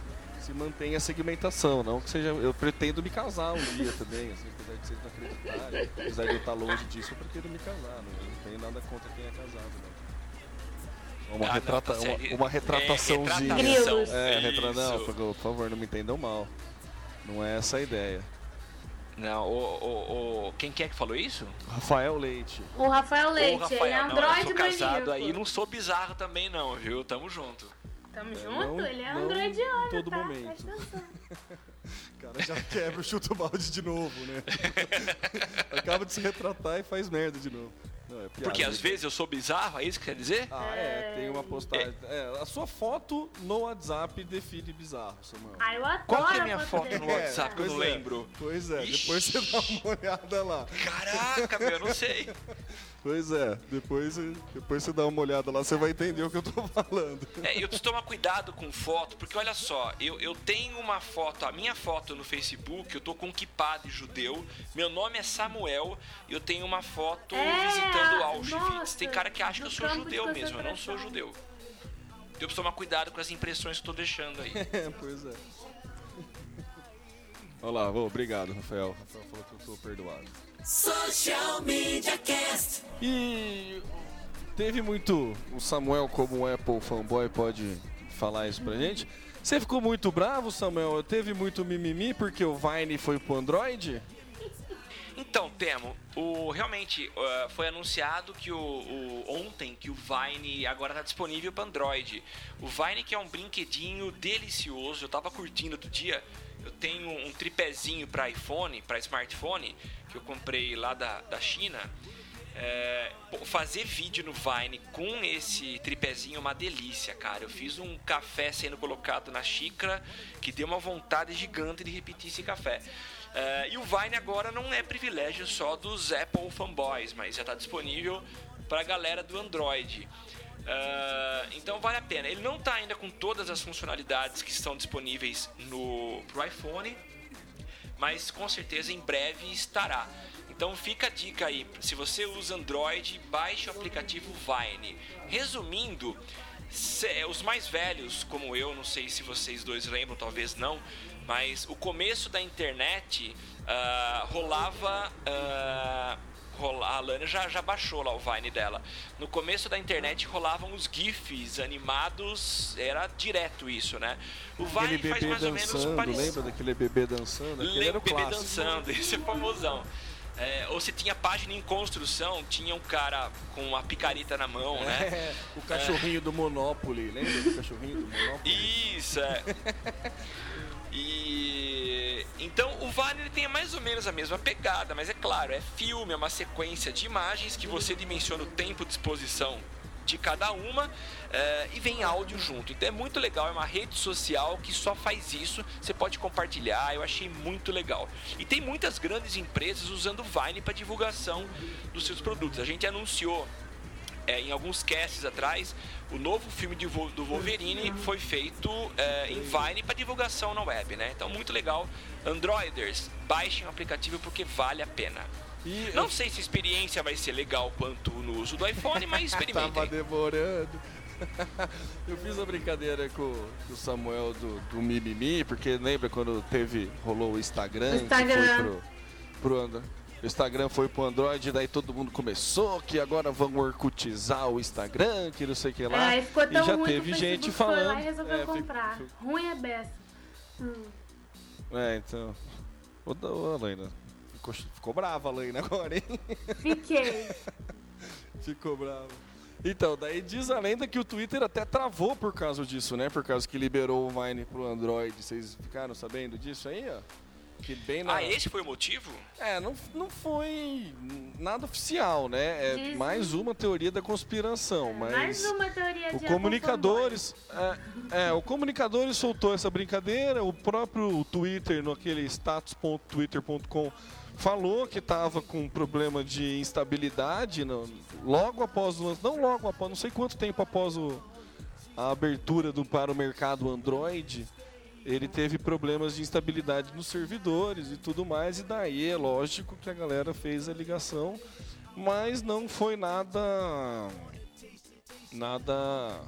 se mantém a segmentação. Não que seja. Eu pretendo me casar um dia também, assim, apesar de vocês não acreditarem. Apesar de eu estar longe disso, eu pretendo me casar. Não, eu não tenho nada contra quem é casado, não. Uma, Ah, não, retrata, tá uma, uma retrataçãozinha. É, retratação. É, retra... não, por favor, não me entendam mal. Não é essa a ideia. Não, o, o, o- quem que é que falou isso? Rafael Leite. O Rafael Leite, Rafael, ele é não, eu Android sou casado maníaco. aí, não sou bizarro também não, viu? Tamo junto. Tamo É, junto? não- ele é não androidiano, em todo tá? momento. O [laughs] cara já quebra o chuto balde de novo, né? [laughs] Acaba de se retratar e faz merda de novo. Não, é Porque às vezes eu sou bizarro, é isso que quer dizer? Ah, é, tem uma postagem. É, a sua foto no WhatsApp define bizarro, Samuel. Ah, eu adoro Qual que é a minha foto dele. no WhatsApp que eu não é. lembro? Pois é, Ixi. depois você dá uma olhada lá. Caraca, meu, eu não sei. [laughs] Pois é, depois, depois você dá uma olhada lá, você vai entender o que eu tô falando. É, eu preciso tomar cuidado com foto, porque olha só, eu, eu tenho uma foto, a minha foto no Facebook, eu tô com um de judeu, meu nome é Samuel, e eu tenho uma foto É, visitando Auschwitz. nossa, Tem cara que acha que eu sou judeu mesmo, eu não sou judeu. Eu preciso tomar cuidado com as impressões que eu tô deixando aí. [laughs] É, pois é. Olha lá, obrigado, Rafael. Rafael falou que eu tô perdoado. Social Media Cast. E teve muito. O Samuel, como Apple fanboy, pode falar isso pra gente. Você ficou muito bravo, Samuel? Teve muito mimimi porque o Vine foi pro Android? Então, Temo, o, realmente uh, foi anunciado que o, o- ontem que o Vine agora está disponível para Android. O Vine que é um brinquedinho delicioso, eu tava curtindo outro dia. Eu tenho um tripézinho para iPhone, para smartphone, que eu comprei lá da, da China. É, fazer vídeo no Vine com esse tripézinho é uma delícia, cara. Eu fiz um café sendo colocado na xícara que deu uma vontade gigante de repetir esse café. É, e o Vine agora não é privilégio só dos Apple fanboys, mas já está disponível para a galera do Android. É, então vale a pena. Ele não está ainda com todas as funcionalidades que estão disponíveis no pro iPhone, mas com certeza em breve estará. Então fica a dica aí, se você usa Android, baixe o aplicativo Vine. Resumindo, se- os mais velhos, como eu, não sei se vocês dois lembram, talvez não, mas o começo da internet ah, rolava. ah, rola- a Lana já, já baixou lá o Vine dela. No começo da internet rolavam os GIFs animados, era direto isso, né? O Aquele Vine faz bebê mais ou menos parecido. lembra daquele bebê dançando? Aquele Lembra o bebê clássico. dançando, [laughs] esse é famosão. É, ou se tinha página em construção, tinha um cara com uma picareta na mão, né? É, o cachorrinho do Monopoly, lembra do cachorrinho do Monopoly? Isso, é. [laughs] E então o Vine ele tem mais ou menos a mesma pegada, mas é claro, é filme, é uma sequência de imagens que você dimensiona o tempo de exposição de cada uma eh, e vem áudio junto. Então é muito legal, é uma rede social que só faz isso. Você pode compartilhar, eu achei muito legal. E tem muitas grandes empresas usando o Vine para divulgação dos seus produtos. A gente anunciou é, em alguns casts atrás, o novo filme de do Wolverine foi feito é, em Vine para divulgação na web, né? Então, muito legal. Androiders, baixem o aplicativo porque vale a pena. E Não sei se a experiência vai ser legal quanto no uso do iPhone, mas [laughs] Tava experimentem. demorando. [laughs] Eu fiz a brincadeira com, o Samuel do, do Mimimi, porque lembra quando teve, rolou o Instagram? que Instagram. foi pro, pro Andro- o Instagram foi pro Android, daí todo mundo começou que agora vão orcutizar o Instagram, que não sei o que lá. É, e ficou tão já ruim teve que gente Facebook foi lá falando. e resolveu é, comprar. fi- Ruim é beça. Hum. É, então. Ô, ô, Alaina. Ficou, ficou brava a Alaina agora, hein? Fiquei. [laughs] Ficou bravo. Então, daí diz a lenda que o Twitter até travou por causa disso, né? Por causa que liberou o Vine pro Android. Vocês ficaram sabendo disso aí, ó? Que bem na... Ah, esse foi o motivo? É, não, não foi nada oficial, né? É Dizem- mais uma teoria da conspiração, mas... Mais uma teoria O de Comunicadores, é, é, o Comunicadores soltou essa brincadeira, o próprio Twitter, no aquele status.twitter.com, falou que estava com problema de instabilidade no- logo após o não logo após, não sei quanto tempo após o- a abertura do, para o mercado Android, ele teve problemas de instabilidade nos servidores e tudo mais, e daí é lógico que a galera fez a ligação, mas não foi nada nada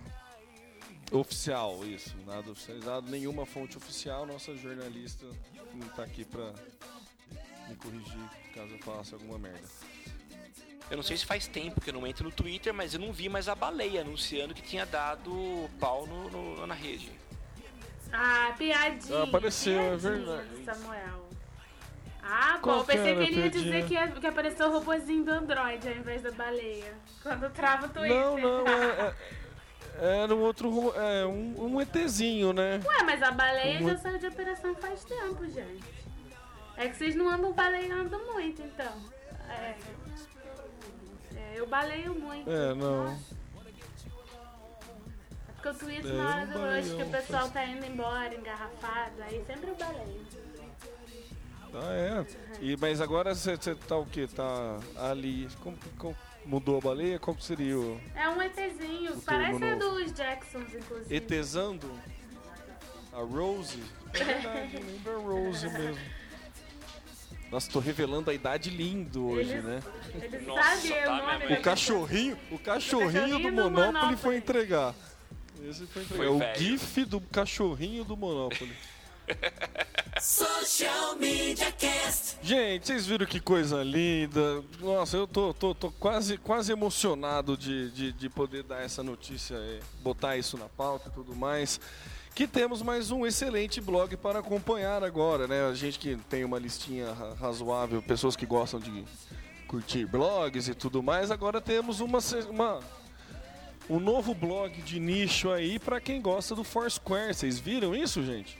oficial isso, nada oficializado, nenhuma fonte oficial. Nossa jornalista não tá aqui pra me corrigir caso eu faça alguma merda. Eu não sei se faz tempo que eu não entro no Twitter, mas eu não vi mais a baleia anunciando que tinha dado pau no, no- na rede. Ah, piadinha. Ah, apareceu, é piadinha, verdade. Samuel. Ah, Qual bom, pensei que ele ia dizer que, ia- que apareceu o robozinho do Android ao invés da baleia. Quando trava o Twitter. Não, não, [laughs] é, é- era um outro, ro- é, um, um ETzinho, né? Ué, mas a baleia Como- já saiu de operação faz tempo, gente. É que vocês não andam baleando muito, então. É. É, eu baleio muito. É, não. Nossa. Porque o Twitter, É, na hora eu do que o pessoal faz- tá indo embora, engarrafado, aí sempre eu baleio. Ah, é. E, mas agora você tá o quê? Tá ali. Como, como- mudou a baleia? Qual que seria o. É um ETzinho, O parece a dos Jacksons, inclusive. ETzando? A Rose? É verdade, [laughs] lembra a Rose mesmo. Nossa, tô revelando a idade lindo hoje, Eles- né? Eles Nossa, sabem tá o nome O cachorrinho, o cachorrinho do do Monopoly. foi entregar. Esse foi. Foi É o velho. GIF do cachorrinho do Monopoly. [laughs] Social Media Cast. Gente, vocês viram que coisa linda. Nossa, eu tô, tô, tô quase, quase emocionado de, de, de poder dar essa notícia, botar isso na pauta e tudo mais. Que temos mais um excelente blog para acompanhar agora, né? A gente que tem uma listinha ra- razoável, pessoas que gostam de curtir blogs e tudo mais, agora temos uma, uma um novo blog de nicho aí para quem gosta do Foursquare. Vocês viram isso, gente?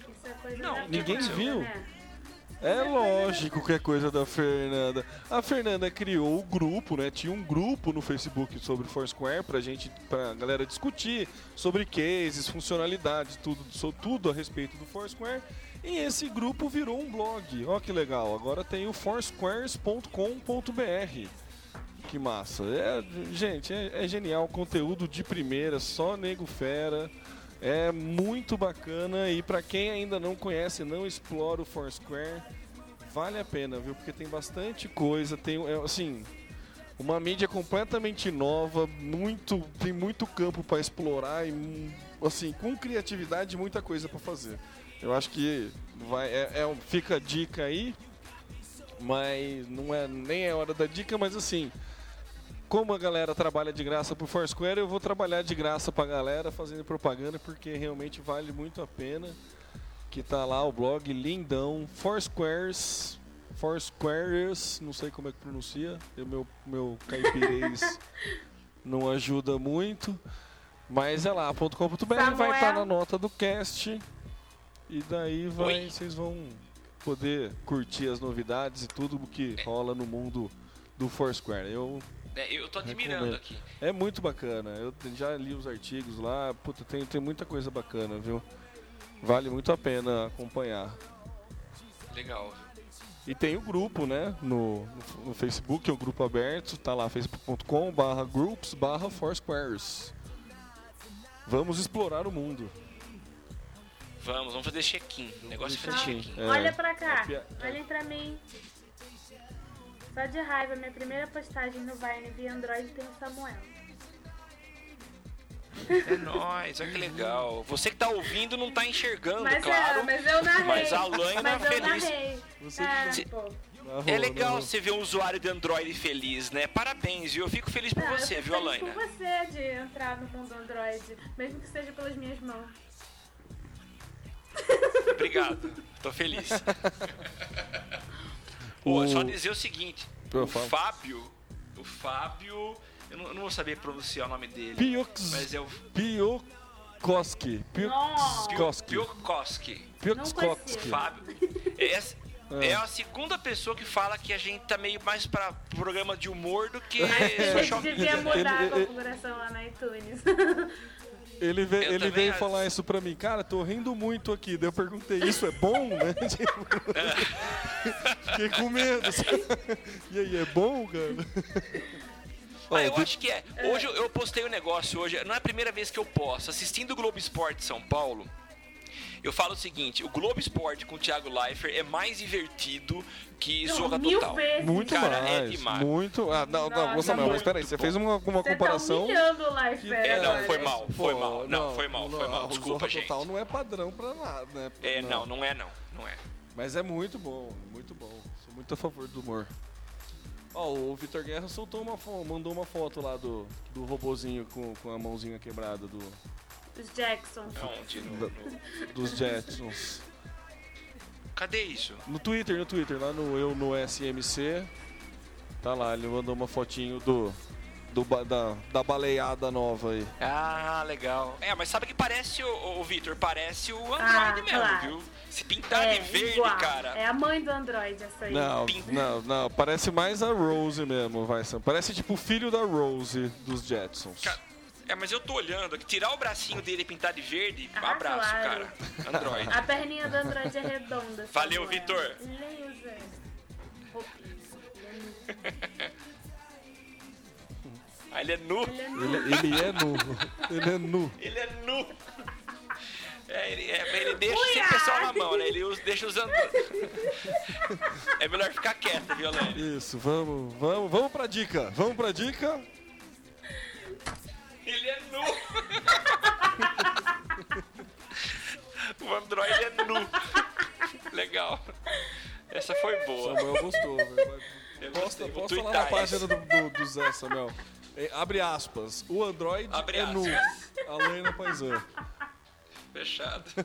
Isso é coisa Não, da ninguém Fernanda, viu. né? É lógico que é coisa da Fernanda. A Fernanda criou o grupo, né? Tinha um grupo no Facebook sobre Foursquare pra gente, pra galera discutir sobre cases, funcionalidades, tudo, tudo a respeito do Foursquare. E esse grupo virou um blog. Ó que legal. Agora tem o foursquares.com.br. Que massa. É, gente, é, é genial. Conteúdo de primeira, só nego fera. É muito bacana e para quem ainda não conhece, não explora o Foursquare, vale a pena, viu? Porque tem bastante coisa, tem é, assim, uma mídia completamente nova, muito tem muito campo para explorar e assim, com criatividade, muita coisa para fazer. Eu acho que vai é, é fica a dica aí, mas não é nem é hora da dica, mas assim, como a galera trabalha de graça pro Foursquare, eu vou trabalhar de graça pra galera fazendo propaganda porque realmente vale muito a pena. Que tá lá o blog lindão, Foursquares, Foursquares, não sei como é que pronuncia, o meu, meu caipirês [laughs] não ajuda muito. Mas é lá, .com.br vai estar na nota do cast. E daí vai, vocês vão poder curtir as novidades e tudo o que rola no mundo do Foursquare. Eu É, eu tô admirando Recomendo. aqui. é muito bacana. Eu já li os artigos lá. Puta, tem, tem muita coisa bacana, viu? Vale muito a pena acompanhar. Legal. E tem o grupo, né? No, no, no Facebook, é o grupo aberto, tá lá, facebook.com barra groups barra foursquares. Vamos explorar o mundo. Vamos, vamos fazer check-in. O negócio é fazer check-in. É. Olha pra cá, É olhem pra mim. Só de raiva, minha primeira postagem no Vine via Android tem o Samuel. É nóis, olha que legal. Você que tá ouvindo não tá enxergando, Mas, claro. é, mas eu narrei. Mas a Laina mas eu feliz. Você- é, pô. É legal você ver um usuário de Android feliz, né? Parabéns, viu? Eu fico feliz por Ah, eu você, fico viu, feliz Alaina? por você de entrar no mundo Android, mesmo que seja pelas minhas mãos. Obrigado, tô feliz. [laughs] Pô, O- só dizer o seguinte: Pô, o. Fábio, o Fábio, eu não, eu não vou saber pronunciar o nome dele, Pioks, mas é o Piokoski. Piokoski. Piokoski. Piokoski. Fábio. Essa é a segunda pessoa que fala que a gente tá meio mais pra programa de humor do que [laughs] A social gente devia mudar Ele- a ele- configuração lá na iTunes. [laughs] Ele, veio, Eu ele veio acho. falar isso pra mim. Cara, tô rindo muito aqui. Daí eu perguntei, isso é bom, né? [laughs] Tipo, Fiquei com medo. [laughs] E aí, é bom, cara? Ah, eu acho que é. Hoje eu- eu postei um negócio hoje, não é a primeira vez que eu posto. Assistindo o Globo Esporte São Paulo, eu falo o seguinte: o Globo Esporte com o Thiago Leifert é mais divertido que Não, Zorra mil Total. vezes. Muito Cara, mais. é demais. Muito. Ah, não, não, Nossa, Gonçalo, mas peraí, você fez uma, uma Você tá comparação. humilhando o Life É, não, foi mal, foi Pô, mal. Não, foi mal, foi mal. Desculpa, Zorra gente. Total não é padrão pra nada, né? É, não, não é não. Não é. Mas é muito bom, muito bom. Sou muito a favor do humor. Ó, o Vitor Guerra soltou uma mandou uma foto lá do, do robozinho com, com a mãozinha quebrada do, Os Jacksons. Onde? No- no- dos Jetsons. Cadê isso? No Twitter, no Twitter, lá no Eu no SMC. Tá lá, ele mandou uma fotinho do, do da, da baleada nova aí. Ah, legal. É, mas sabe que parece o, o Vitor, parece o Android Ah, mesmo, claro. viu? Se pintar É, de verde, igual. cara. É a mãe do Android essa aí. Não, Pin- não, não, parece mais a Rose mesmo, vai Sam. Parece tipo o filho da Rose dos Jetsons. É, mas eu tô olhando aqui, tirar o bracinho dele e pintar de verde, Ah, abraço, claro. cara. Android. A perninha do Android é redonda. [laughs] Valeu, Samuel. Vitor. Ele usa roupinha. Ah, ele é nu. Ele é nu. Ele, ele é nu. Ele é nu. Ele é nu. É, ele, é, ele deixa Ui, sem o pessoal na mão, né? Ele usa- deixa usando. É melhor ficar quieto, viu? Isso, vamos, vamos, vamos pra dica. Vamos pra dica. Ele é nu. [laughs] O Android é nu. Legal. Essa foi boa. Samuel gostou, velho. Eu Posta, posta lá na página do, do, do Zé, Samuel. É, abre aspas. O Android Abre é nu. aspas. Além Paisan. Fechado. [laughs]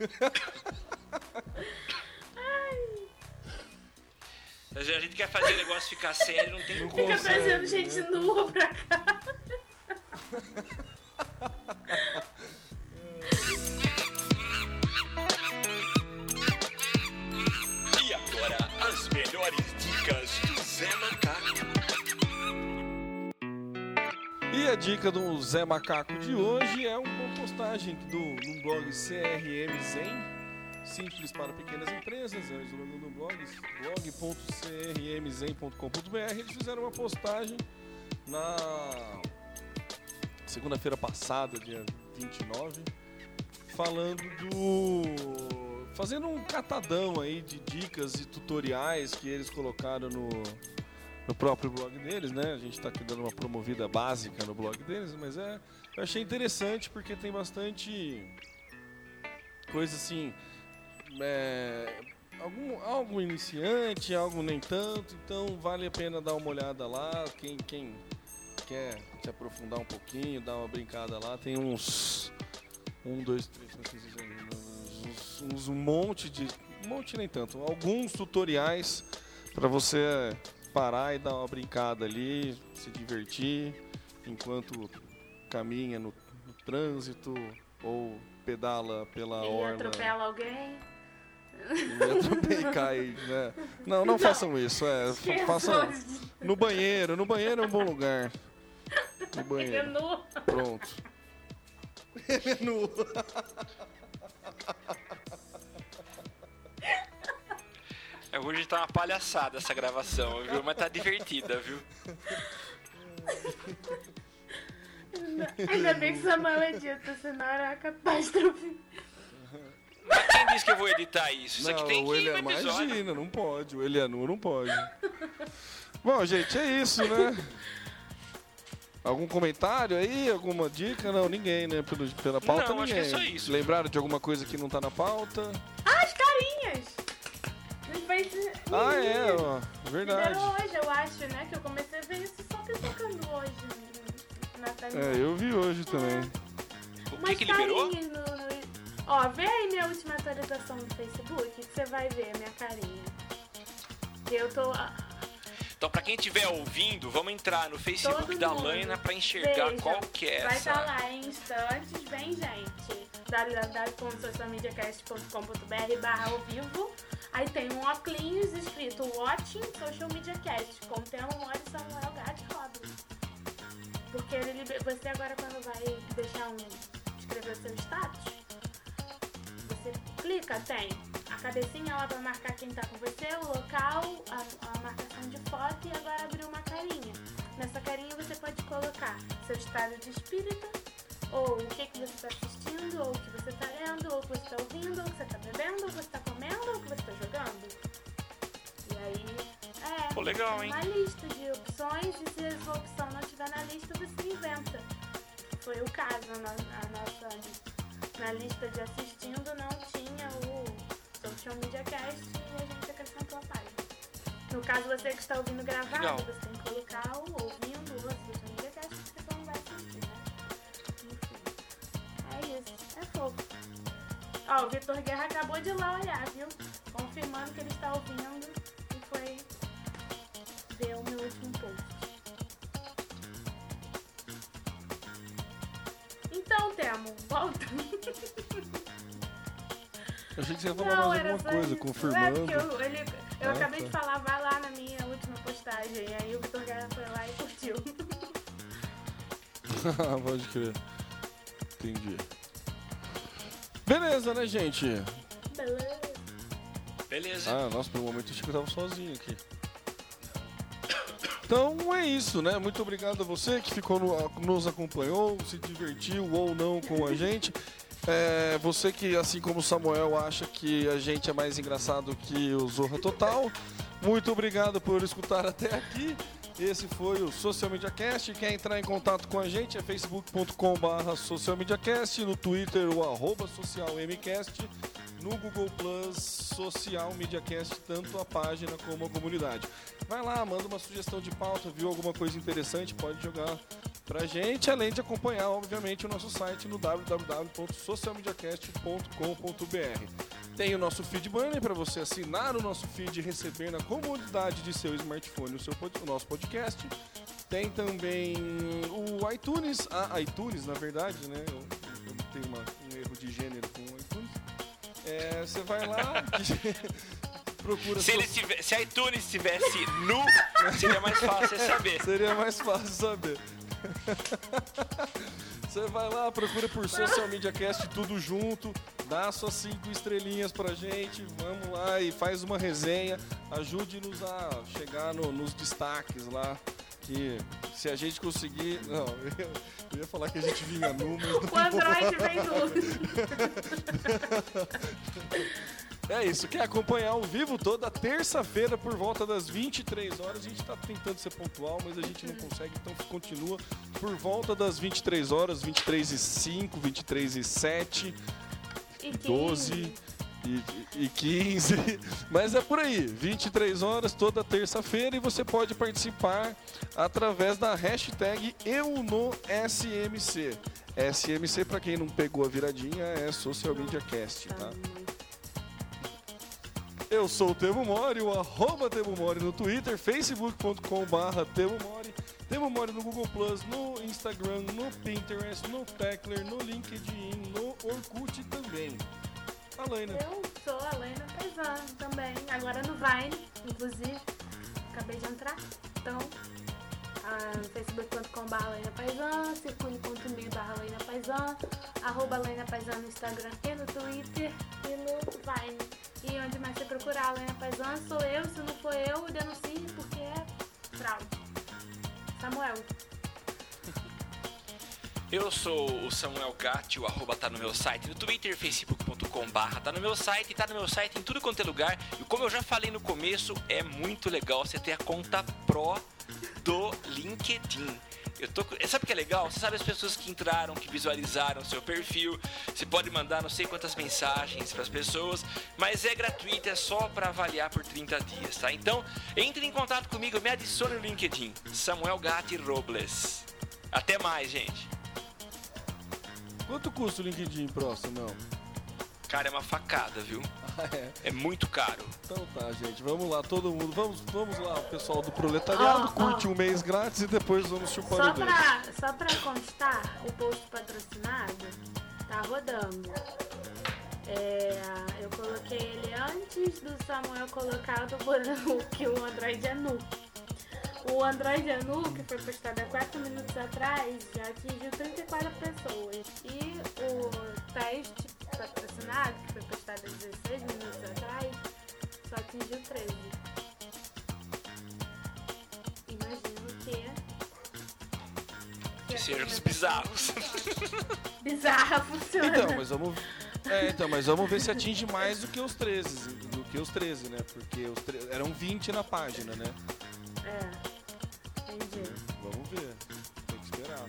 Mas [laughs] A gente quer fazer o negócio ficar sério, não tem como. Fica trazendo gente nua pra cá. E agora, as melhores dicas do Zé Macaco. E a dica do Zé Macaco de hoje é uma postagem do, no blog CRM Zen. Simples para pequenas empresas, o nome do blog, blog.crmzen.com.br. Eles fizeram uma postagem na segunda-feira passada, dia 29, falando do. fazendo um catadão aí de dicas e tutoriais que eles colocaram no, no próprio blog deles, né? A gente está aqui dando uma promovida básica no blog deles, mas é. Eu achei interessante porque tem bastante coisa assim. É, algum, algo iniciante, algo nem tanto, então vale a pena dar uma olhada lá. Quem, quem quer se aprofundar um pouquinho, dar uma brincada lá, tem uns. Um, dois, três, quatro, cinco, seis, uns, uns um monte de. Um monte nem tanto, alguns tutoriais para você parar e dar uma brincada ali, se divertir enquanto caminha no, no trânsito ou pedala pela E orla atropela alguém. Entra bem, cai, né? Não, não, façam isso. É, façam no banheiro. No banheiro é um bom lugar. No é banheiro. Pronto. Ele é nu. É, hoje tá uma palhaçada essa gravação, viu? Mas tá divertida, viu? Ainda bem que Samuel é dito, senão era catástrofe. Mas quem disse que eu vou editar isso? Isso aqui Não, tem o que ir Elian, no episódio. imagina, não pode. O Elianu não pode. [laughs] Bom, gente, é isso, né? Algum comentário aí? Alguma dica? Não, ninguém, né? Pelo, pela pauta, Não, acho ninguém. que é só isso. Lembraram de alguma coisa que não tá na pauta? Ah, as carinhas! Ah, é, ó. Verdade. Liberou hoje, eu acho, né? Que eu comecei a ver isso só tocando hoje na. É, eu vi hoje também. O que Umas que liberou? carinhas no, no- Ó, vê aí minha última atualização no Facebook que você vai ver a minha carinha. Eu tô. ah, Então, pra quem estiver ouvindo, vamos entrar no Facebook Todo da. Laina pra enxergar Veja, qual que é Vai essa. estar lá em instantes, vem gente. www.socialmediacast.com.br barra ao vivo. Aí tem um óculos escrito Watching Social Media Cast, com o Mori Samuel Gatti Robles. Porque ele, você agora quando vai deixar um. escrever seu status, clica, tem a cabecinha lá pra marcar quem tá com você, o local, a, a marcação de foto e agora abriu uma carinha. Nessa carinha você pode colocar seu estado de espírito, ou o que, que você está assistindo, ou o que você está lendo, ou o que você está ouvindo, ou o que você está bebendo, ou o que você está comendo, ou o que você está jogando. E aí, é, Pô, legal, hein? uma lista de opções e se a sua opção não estiver na lista, você inventa. Foi o caso, na, a nossa, na lista de assistindo não tinha o Social Media Cast e a gente acrescentou a página. No caso, você que está ouvindo gravado, Legal. você tem que colocar o ouvindo o Social Media Cast, porque você não vai assistir, né? Enfim. É isso. É fofo. Ó, o Vitor Guerra acabou de ir lá olhar, viu? Confirmando que ele está ouvindo e foi ver o meu último post. Volta. Achei que você ia falar mais alguma só coisa, isso. confirmando. É, porque eu, ele, eu Ah, acabei de tá. falar, vai lá na minha última postagem. Aí o Vitor Guerra foi lá e curtiu. [laughs] Pode crer. Entendi. Beleza, né, gente? Beleza. Beleza. Ah, nossa, por um momento eu achei que eu tava sozinho aqui. Então é isso, né? Muito obrigado a você que ficou no- nos acompanhou, se divertiu ou não com a gente. É, você que, assim como o Samuel, acha que a gente é mais engraçado que o Zorra Total. Muito obrigado por escutar até aqui. Esse foi o Social Media Cast. Quer entrar em contato com a gente é facebook.com.br Social no Twitter o socialmcast, no Google Plus Social Media Cast, tanto a página como a comunidade. Vai lá, manda uma sugestão de pauta, viu alguma coisa interessante, pode jogar pra gente, além de acompanhar, obviamente, o nosso site no www.socialmediacast.com.br. Tem o nosso feed banner para você assinar o nosso feed e receber na comodidade de seu smartphone o, seu o nosso podcast. Tem também o iTunes, a iTunes, na verdade, né? Eu, eu tenho uma- um erro de gênero. É, você vai lá, [laughs] procura Se, seu- ele tivesse, se a iTunes estivesse nu, seria mais fácil você saber. Seria mais fácil saber. [laughs] Você vai lá, procura por Social Media Cast tudo junto, dá suas cinco estrelinhas pra gente, vamos lá e faz uma resenha, ajude-nos a chegar no- nos destaques lá. Que se a gente conseguir. Não, eu ia, eu ia falar que a gente vinha nu, mas [laughs] O Android vem do. [laughs] É isso, quer acompanhar ao vivo toda terça-feira por volta das 23 horas. A gente tá tentando ser pontual, mas a gente não consegue, então continua por volta das 23 horas, 23 e 5, 23 e 7, E 12 e, e 15. [laughs] Mas é por aí, 23 horas toda terça-feira e você pode participar através da hashtag EuNoSMC. SMC, para quem não pegou a viradinha, é Social Media Cast, tá? Eu sou o Temo Mori, o arroba Temo Mori no Twitter, facebook.com barra Temo Mori, Temo Mori no Google Plus, no Instagram, no Pinterest, no Tecler, no LinkedIn, no Orkut também. Alaina. Eu sou a Lena Paisano também, agora no Vine, inclusive. Acabei de entrar. Então, ah, facebook.com.br Lena Paisan, circule.me barra Lena Paisan, arroba Paisan no Instagram e no Twitter e no Vine. E onde mais você procurar a Lena Paisan, sou eu. Se não for eu, denuncie porque é fraude. Samuel. Eu sou o Samuel Gatti, o arroba tá no meu site no Twitter, facebook.com barra tá no meu site, tá no meu site em tudo quanto é lugar. E como eu já falei no começo, é muito legal você ter a conta pro do LinkedIn. Eu tô, sabe o que é legal? Você sabe as pessoas que entraram, que visualizaram seu perfil. Você pode mandar não sei quantas mensagens para as pessoas, mas é gratuito, é só para avaliar por 30 dias, tá? Então, entre em contato comigo, me adicione no LinkedIn, Samuel Gatti Robles. Até mais, gente. Quanto custa o LinkedIn próximo, não? Cara, é uma facada, viu? é. É muito caro. Então tá, gente. Vamos lá, todo mundo. Vamos, vamos lá, pessoal do proletariado. Ó, curte ó. um mês grátis e depois vamos chupar Só o dedo. pra, só pra constar, o post patrocinado tá rodando. É, eu coloquei ele antes do Samuel colocar [laughs] o que o Android é nu. O Android é nu, que foi postado há 4 minutos atrás, já atingiu 34 pessoas. E o teste patrocinado, que foi postado há 16 minutos atrás, só atingiu 13. Imagino que Que sejam os bizarros. [laughs] Bizarra funciona. Então, mas vamos. É, então, mas vamos ver se atinge mais do que os 13, do que os 13, né? Porque os tre- eram 20 na página, né? É. Entendi. Vamos ver. Tem que esperar.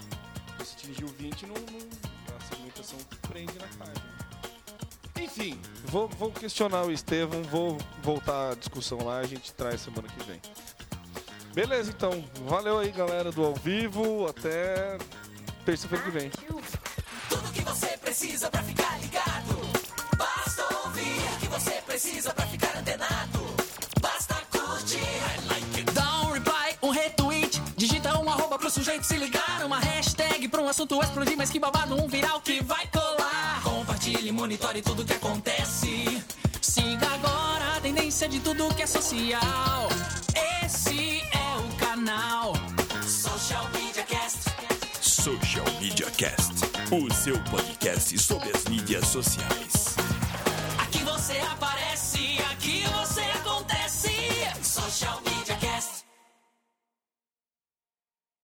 Porque se atingiu 20, não, não- a segmentação prende na página. Enfim, vou, vou questionar o Estevam, vou voltar à discussão lá, a gente traz semana que vem. Beleza, então. Valeu aí, galera do ao vivo. Até terça-feira que vem. Tudo que você precisa pra ficar ligado. Basta ouvir o que você precisa pra ficar antenado. Pro sujeito se ligar. Uma hashtag pra um assunto explodir. Mas que babado, um viral que vai colar. Compartilhe, monitore tudo que acontece. Siga agora a tendência de tudo que é social. Esse é o canal Social Media Cast. Social Media Cast, o seu podcast sobre as mídias sociais. Aqui você aparece, aqui você